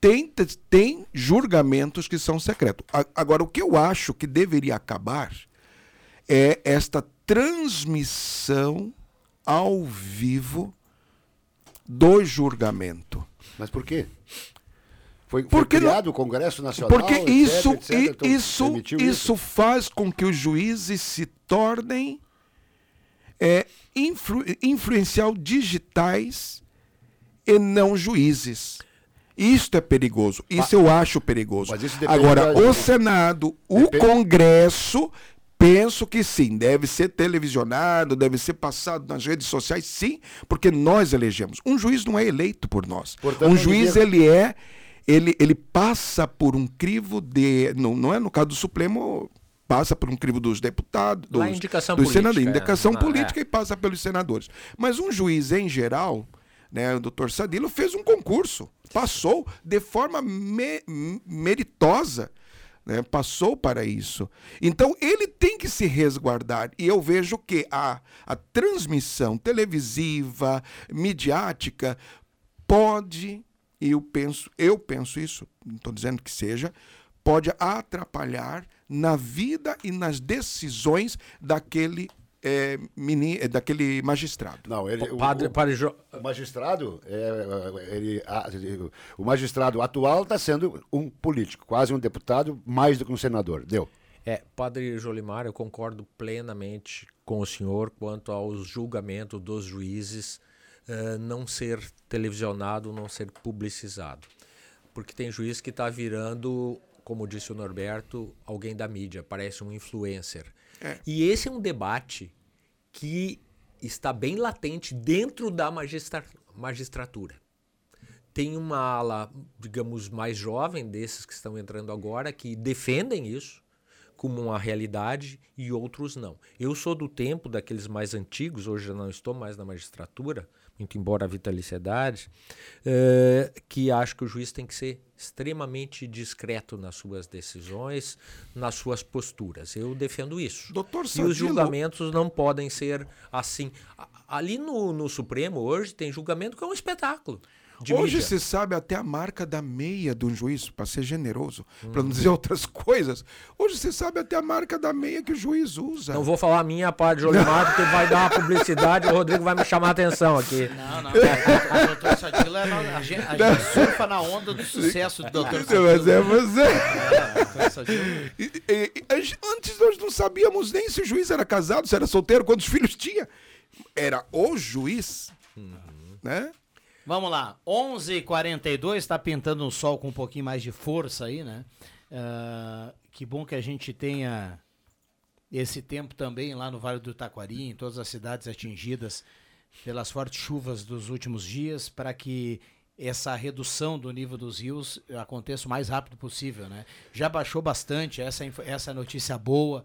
Tem, tem julgamentos que são secretos. Agora, o que eu acho que deveria acabar é esta transmissão ao vivo do julgamento. Mas por quê? Foi, porque foi criado não, o Congresso Nacional. Porque etc, isso, etc, então, isso, isso, isso faz com que os juízes se tornem é, influ, influencial digitais e não juízes. Isto é perigoso. Isso eu acho perigoso. Agora, o Senado, o depende... Congresso, penso que sim, deve ser televisionado, deve ser passado nas redes sociais, sim, porque nós elegemos. Um juiz não é eleito por nós. Portanto, um juiz, ele é ele, ele passa por um crivo de. Não, não é no caso do Supremo, passa por um crivo dos deputados, dos, indicação dos política, senadores, indicação é. política é. e passa pelos senadores. Mas um juiz em geral, né, o doutor Sadilo fez um concurso, passou de forma me, meritosa. Né, passou para isso. Então ele tem que se resguardar. E eu vejo que a, a transmissão televisiva, midiática, pode eu penso, eu penso isso, não estou dizendo que seja, pode atrapalhar na vida e nas decisões daquele é, meni, é daquele magistrado. Não, ele, o, Padre, o, padre Jo- o magistrado, é, ele, a- o magistrado atual está sendo um político, quase um deputado, mais do que um senador. Deu. É, Padre Jolimar, eu concordo plenamente com o senhor quanto aos julgamentos dos juízes eh, não ser televisionado, não ser publicizado. Porque tem juiz que está virando, como disse o Norberto, alguém da mídia, parece um influencer. É. E esse é um debate que está bem latente dentro da magistra- magistratura. Tem uma ala, digamos, mais jovem desses que estão entrando agora que defendem isso como uma realidade e outros não. Eu sou do tempo daqueles mais antigos, hoje eu não estou mais na magistratura, muito embora a vitaliciedade, eh, que acho que o juiz tem que ser extremamente discreto nas suas decisões, nas suas posturas. Eu defendo isso. Doutor e Sadilo- os julgamentos não podem ser assim. Ali no, no Supremo hoje tem julgamento que é um espetáculo. De Hoje mídia. se sabe até a marca da meia de um juiz, para ser generoso, para Hum. não dizer outras coisas. Hoje se sabe até a marca da meia que o juiz usa. Não vou falar a minha parte de Olimar, porque vai dar uma publicidade e o Rodrigo vai me chamar a atenção aqui. Não, não. O doutor Sadila, é no- a gente, a gente surfa na onda do sucesso do doutor Não, Mas é você. É, Sadila. E- e- e a Antes nós não sabíamos nem se o juiz era casado, se era solteiro, quantos filhos tinha. Era o juiz, né? Vamos lá, 11h42, está pintando um sol com um pouquinho mais de força aí, né? Ah, que bom que a gente tenha esse tempo também lá no Vale do Taquari, em todas as cidades atingidas pelas fortes chuvas dos últimos dias, para que essa redução do nível dos rios aconteça o mais rápido possível, né? Já baixou bastante, essa, inf- essa é notícia boa,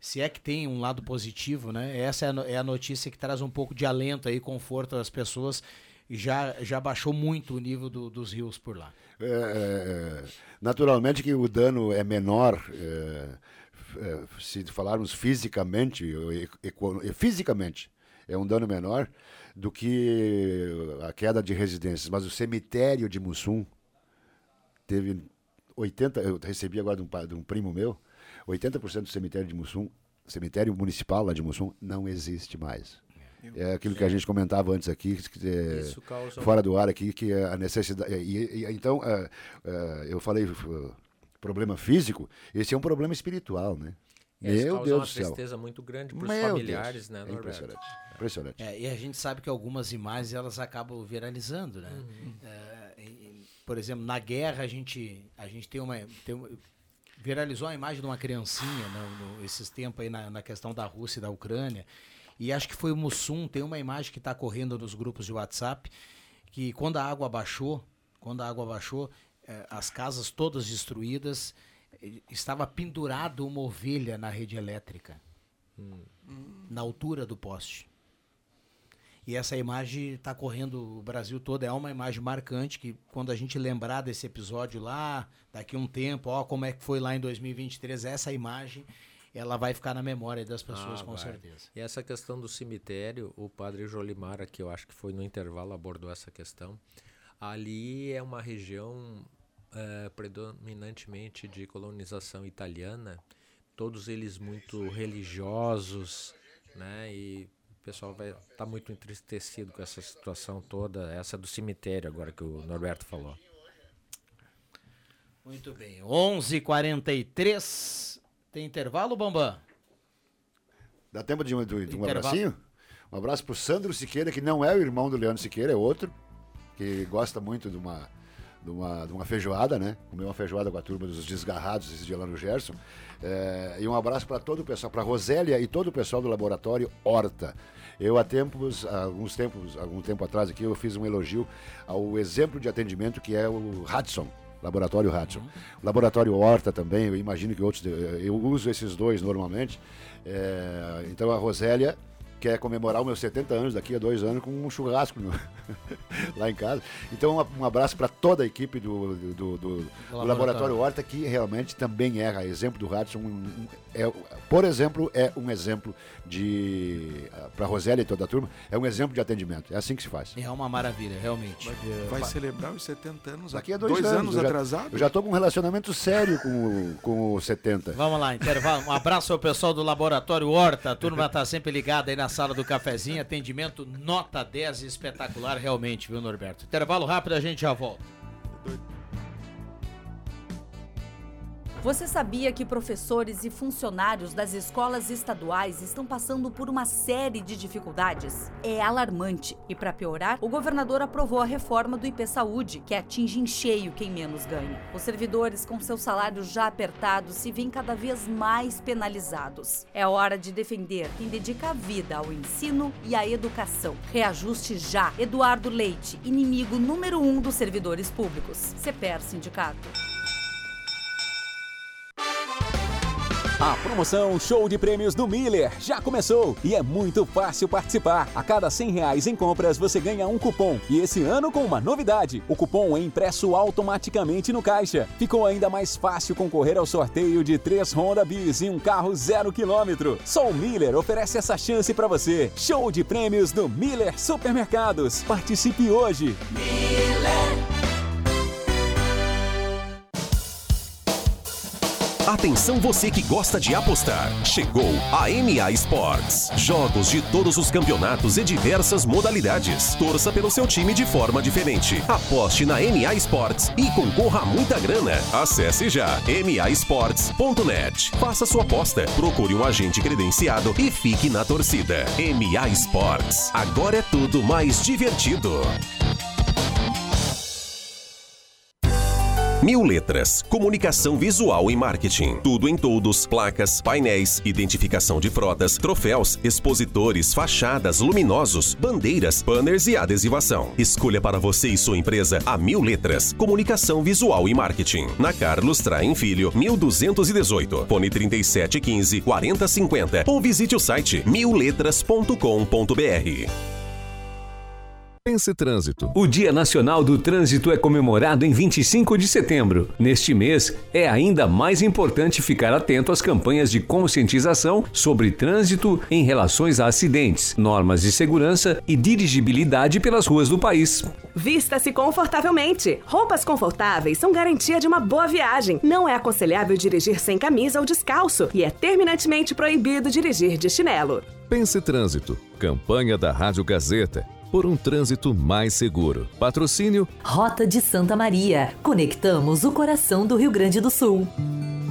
se é que tem um lado positivo, né? Essa é a, é notícia que traz um pouco de alento aí, conforto às pessoas, e já, já baixou muito o nível do- dos rios por lá. É, é, naturalmente que o dano é menor, é, é, se falarmos fisicamente, fisicamente é um dano menor do que a queda de residências. Mas o cemitério de Mussum teve 80, eu recebi agora de um, de um primo meu, 80% do cemitério de Mussum, cemitério municipal lá de Mussum, não existe mais. É aquilo que a gente comentava antes aqui, que, é, fora do ar aqui, que é a necessidade. E, e- então, é, é, eu falei é, problema físico, esse é um problema espiritual, né? É, isso Meu causa Deus uma do céu. tristeza muito grande pros Meu familiares, Deus, né, é Norberto? impressionante. Impressionante. É, e a gente sabe que algumas imagens elas acabam viralizando, né? Uhum. É, e- por exemplo, na guerra a gente, a gente tem uma, tem uma- viralizou a imagem de uma criancinha no, no- esses tempos aí na, na questão da Rússia e da Ucrânia. E acho que foi o Mussum, tem uma imagem que está correndo nos grupos de WhatsApp, que quando a água baixou, quando a água baixou, eh, as casas todas destruídas, estava pendurado uma ovelha na rede elétrica, na altura do poste. E essa imagem está correndo o Brasil todo, é uma imagem marcante que quando a gente lembrar desse episódio lá, daqui a um tempo, ó, como é que foi lá em 2023, essa imagem, ela vai ficar na memória das pessoas Ah, com vai. certeza. E essa questão do cemitério, o padre Jolimar, que eu acho que foi no intervalo, abordou essa questão. Ali é uma região eh, predominantemente de colonização italiana, todos eles muito religiosos, né? E o pessoal vai estar tá muito entristecido com essa situação toda, essa do cemitério agora que o Norberto falou. Muito bem. 11h43. Tem intervalo, Bambam? Dá tempo de um, de um Intervalo. abracinho? Um abraço pro Sandro Siqueira, que não é o irmão do Leandro Siqueira, é outro, que gosta muito de uma, de uma, de uma feijoada, né? Comeu uma feijoada com a turma dos desgarrados esse dia lá no Gerson. É, e um abraço para todo o pessoal, para Rosélia e todo o pessoal do laboratório Horta. Eu há tempos, há alguns tempos, algum tempo atrás aqui, eu fiz um elogio ao exemplo de atendimento que é o Hudson. Laboratório Hudson. Laboratório Horta também, eu imagino que outros. Eu uso esses dois normalmente. É, então a Rosélia quer comemorar os meus 70 anos daqui a dois anos com um churrasco no- lá em casa. Então, um- abraço para toda a equipe do, do, do- do laboratório. Laboratório Horta, que realmente também é exemplo do Radisson. um- um- é, por exemplo, é um exemplo de. Para Rosélia e toda a turma, é um exemplo de atendimento. É assim que se faz. É uma maravilha, realmente. Vai celebrar os 70 anos Daqui a dois, anos, eu já- atrasado? Eu já estou com um relacionamento sério com, o- com o 70. Vamos lá, intervalo. Um abraço ao pessoal do Laboratório Horta. A turma tá sempre ligada aí na sala do cafezinho. Atendimento nota 10 espetacular, realmente, viu, Norberto? Intervalo rápido, a gente já volta. Você sabia que professores e funcionários das escolas estaduais estão passando por uma série de dificuldades? É alarmante. E para piorar, o governador aprovou a reforma do IP Saúde, que atinge em cheio quem menos ganha. Os servidores, com seus salários já apertados, se veem cada vez mais penalizados. É hora de defender quem dedica a vida ao ensino e à educação. Reajuste já. Eduardo Leite, inimigo número um dos servidores públicos. CPR Sindicato. A promoção Show de Prêmios do Miller já começou e é muito fácil participar. A cada 100 reais em compras você ganha um cupom. E esse ano com uma novidade: o cupom é impresso automaticamente no caixa. Ficou ainda mais fácil concorrer ao sorteio de três Honda Bis e um carro zero quilômetro. Só o Miller oferece essa chance para você. Show de Prêmios do Miller Supermercados. Participe hoje. Atenção você que gosta de apostar. Chegou a MA Sports. Jogos de todos os campeonatos e diversas modalidades. Torça pelo seu time de forma diferente. Aposte na MA Sports e concorra a muita grana. Acesse já masports.net. Faça sua aposta, procure um agente credenciado e fique na torcida. MA Sports. Agora é tudo mais divertido. Mil Letras, comunicação visual e marketing. Tudo em todos, placas, painéis, identificação de frotas, troféus, expositores, fachadas, luminosos, bandeiras, banners e adesivação. Escolha para você e sua empresa a Mil Letras, comunicação visual e marketing. Na Carlos Traem Filho, 1218, fone 3715 4050 ou visite o site milletras.com.br. Pense Trânsito. O Dia Nacional do Trânsito é comemorado em 25 de setembro. Neste mês, é ainda mais importante ficar atento às campanhas de conscientização sobre trânsito em relações a acidentes, normas de segurança e dirigibilidade pelas ruas do país. Vista-se confortavelmente. Roupas confortáveis são garantia de uma boa viagem. Não é aconselhável dirigir sem camisa ou descalço e é terminantemente proibido dirigir de chinelo. Pense Trânsito. Campanha da Rádio Gazeta. Por um trânsito mais seguro. Patrocínio Rota de Santa Maria. Conectamos o coração do Rio Grande do Sul.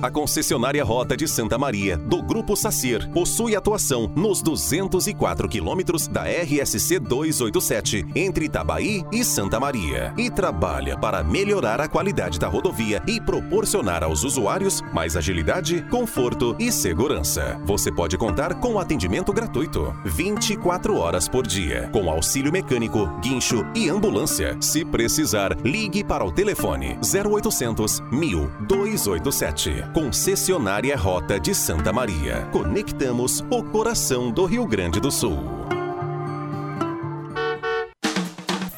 A concessionária Rota de Santa Maria, do Grupo Sacir, possui atuação nos 204 quilômetros da RSC 287, entre Itabaí e Santa Maria, e trabalha para melhorar a qualidade da rodovia e proporcionar aos usuários mais agilidade, conforto e segurança. Você pode contar com atendimento gratuito, 24 horas por dia, com auxílio mecânico, guincho e ambulância. Se precisar, ligue para o telefone 0800 1000 287. Concessionária Rota de Santa Maria. Conectamos o coração do Rio Grande do Sul.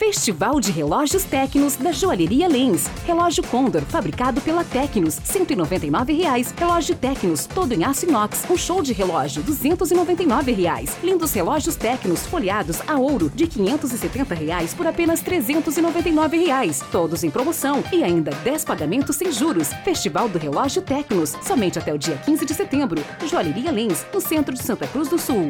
Festival de Relógios Tecnos da Joalheria Lens. Relógio Condor, fabricado pela Tecnos, 199 reais. Relógio Tecnos, todo em aço inox. Um show de relógio, 299 reais. Lindos relógios Tecnos, folheados a ouro, de 570 reais por apenas 399 reais. Todos em promoção e ainda 10 pagamentos sem juros. Festival do Relógio Tecnos, somente até o dia 15 de setembro. Joalheria Lens, no centro de Santa Cruz do Sul.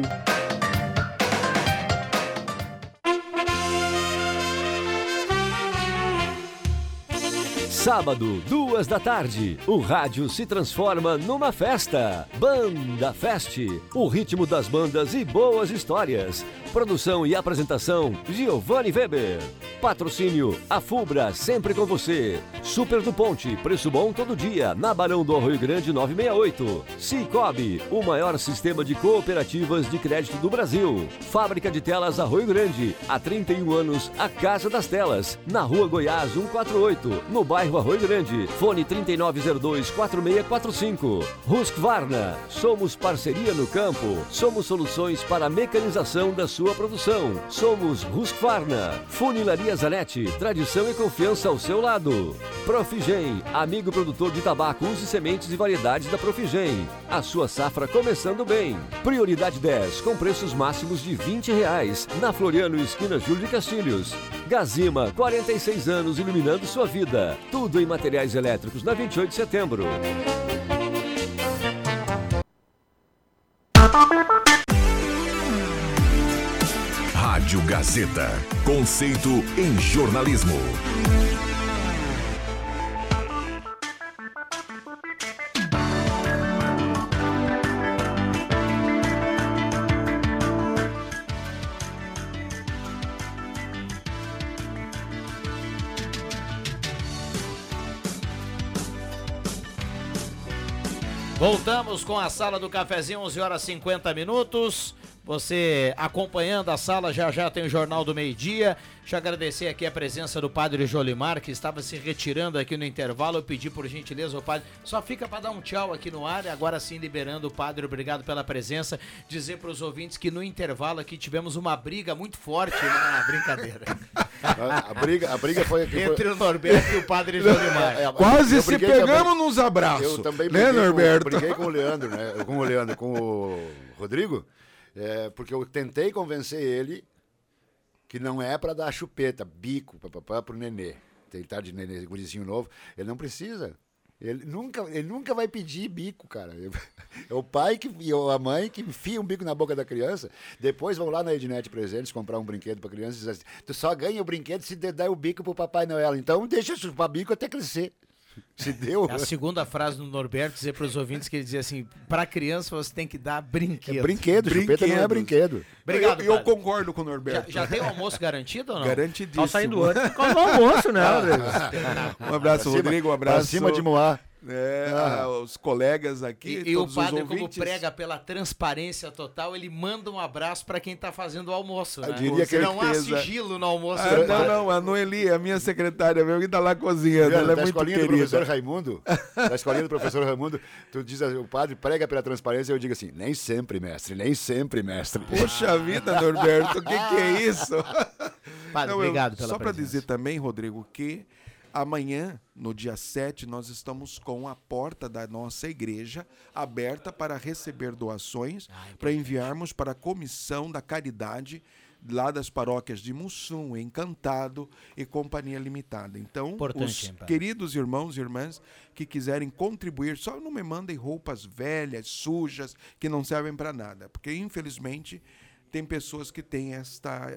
Sábado, duas da tarde, o rádio se transforma numa festa. Banda Fest, o ritmo das bandas e boas histórias. Produção e apresentação, Giovanni Weber. Patrocínio, a Fubra, sempre com você. Super do Ponte, preço bom todo dia, na Barão do Arroio Grande 968. Cicobi, o maior sistema de cooperativas de crédito do Brasil. Fábrica de Telas Arroio Grande, há 31 anos, a Casa das Telas, na Rua Goiás 148, no bairro bairro Arroio Grande. Fone 3902-4645. Husqvarna, somos parceria no campo. Somos soluções para a mecanização da sua produção. Somos Husqvarna. Funilaria Zanetti, tradição e confiança ao seu lado. Profigem, amigo produtor de tabaco, use sementes e variedades da Profigem. A sua safra começando bem. Prioridade 10, com preços máximos de 20 reais. Na Floriano, esquina Júlio de Castilhos. Gazima, 46 anos iluminando sua vida. Tudo em materiais elétricos na 28 de setembro. Rádio Gazeta. Conceito em jornalismo. Voltamos com a sala do cafezinho, 11 horas 50 minutos. Você acompanhando a sala, já já tem o Jornal do Meio Dia. Deixa eu agradecer aqui a presença do Padre Jolimar, que estava se retirando aqui no intervalo. Eu pedi por gentileza, o Padre, só fica para dar um tchau aqui no ar. Agora sim, liberando o Padre, obrigado pela presença. Dizer para os ouvintes que no intervalo aqui tivemos uma briga muito forte na brincadeira. A, a briga, a briga foi aqui. Entre o Norberto e o Padre Jolimar. É, Quase eu se pegamos também- nos abraços. Eu também Né, briguei, com, Norberto? briguei com o Leandro, né? Com o Leandro, com o Rodrigo, é, porque eu tentei convencer ele que não é para dar chupeta, bico, papapá, pro nenê. Tem tarde de nenê, gurizinho novo. Ele não precisa. Ele nunca, ele nunca vai pedir bico, cara. É o pai que, e a mãe que enfia um bico na boca da criança. Depois vão lá na Ednet Presentes comprar um brinquedo pra criança e dizem assim: tu só ganha o brinquedo se der o bico pro Papai Noel. Então deixa chupar bico até crescer. Se deu. A segunda frase do Norberto dizer para os ouvintes que ele dizia assim: para criança você tem que dar brinquedo. É brinquedo, chupeta não é brinquedo. Obrigado. Eu, eu concordo com o Já, Norberto. já tem o almoço garantido ou não? Garantidíssimo. Tá saindo antes. Qual o almoço, né? Um abraço, Rodrigo. Um pra abraço. cima de Moá. É, Ah. os colegas aqui. E, e o padre, como prega pela transparência total, ele manda um abraço para quem tá fazendo o almoço. Eu Né? diria que não há sigilo no almoço. Ah, do não, padre. não, a Noeli, a minha secretária mesmo, que tá lá cozinhando. Viu, Ela é da muito escolinha do querida. professor Raimundo, da escolinha do professor Raimundo, tu diz, assim, o padre prega pela transparência, eu digo assim, nem sempre, mestre, nem sempre, mestre. Poxa vida, Norberto, o que, que é isso? Padre, Não, eu- obrigado pela Só para dizer também, Rodrigo, que amanhã, no dia 7, nós estamos com a porta da nossa igreja aberta para receber doações, para enviarmos para a comissão da caridade lá das paróquias de Mussum, Encantado e Companhia Limitada. Então, Importante, os hein, queridos irmãos e irmãs que quiserem contribuir, só não me mandem roupas velhas, sujas, que não servem para nada, porque infelizmente tem pessoas que têm esta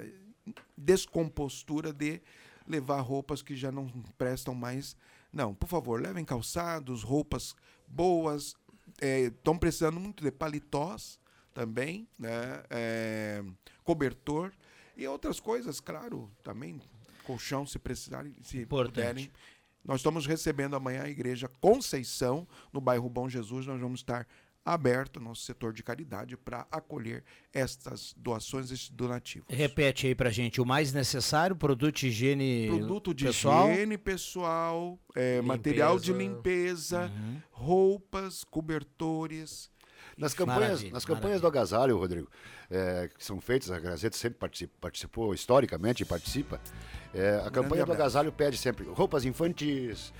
descompostura de levar roupas que já não prestam mais. Não, por favor, levem calçados, roupas boas. Estão precisando muito de paletós também, né? É, cobertor e outras coisas, claro, também colchão se precisarem, se Importante. puderem. Nós estamos recebendo amanhã a igreja Conceição, no bairro Bom Jesus. Nós vamos estar aberto, nosso setor de caridade, para acolher estas doações, estes donativos. Repete aí pra gente, o mais necessário, produto de higiene Produto de pessoal. higiene pessoal, é, material de limpeza, Uhum. roupas, cobertores. Nas campanhas, nas campanhas do agasalho, Rodrigo, é, que são feitas, a Gazeta sempre participa- participou historicamente e participa. é, a campanha do abraço. agasalho pede sempre roupas infantis.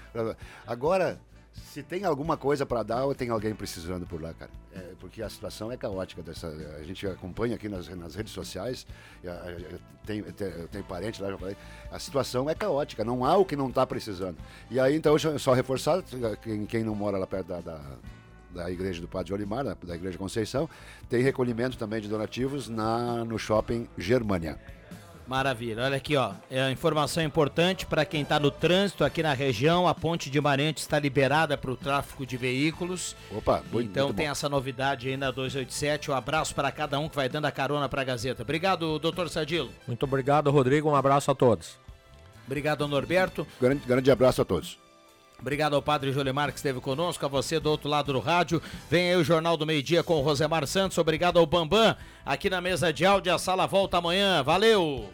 Agora, se tem alguma coisa para dar, ou tem alguém precisando por lá, cara. É, porque a situação é caótica. Dessa, a gente acompanha aqui nas, nas redes sociais, eu tenho, parente lá, já falei, a situação é caótica, não há o que não está precisando. E aí, então, só- reforçar, quem, quem não mora lá perto da- da, da igreja do Padre Olimar, da, da igreja Conceição, tem recolhimento também de donativos na, no shopping Germânia. Maravilha. Olha aqui, ó. É a informação importante para quem está no trânsito aqui na região. A ponte de Marente está liberada para o tráfego de veículos. Opa, muito, então muito tem bom. essa novidade aí na 287. Um abraço para cada um que vai dando a carona para a Gazeta. Obrigado, doutor Sadilo. Muito obrigado, Rodrigo. Um abraço a todos. Obrigado Norberto. Grande, grande abraço a todos. Obrigado ao Padre Jolemar que esteve conosco, a você do outro lado do rádio. Vem aí o Jornal do Meio Dia com o Rosemar Santos. Obrigado ao Bambam aqui na mesa de áudio. A sala volta amanhã. Valeu!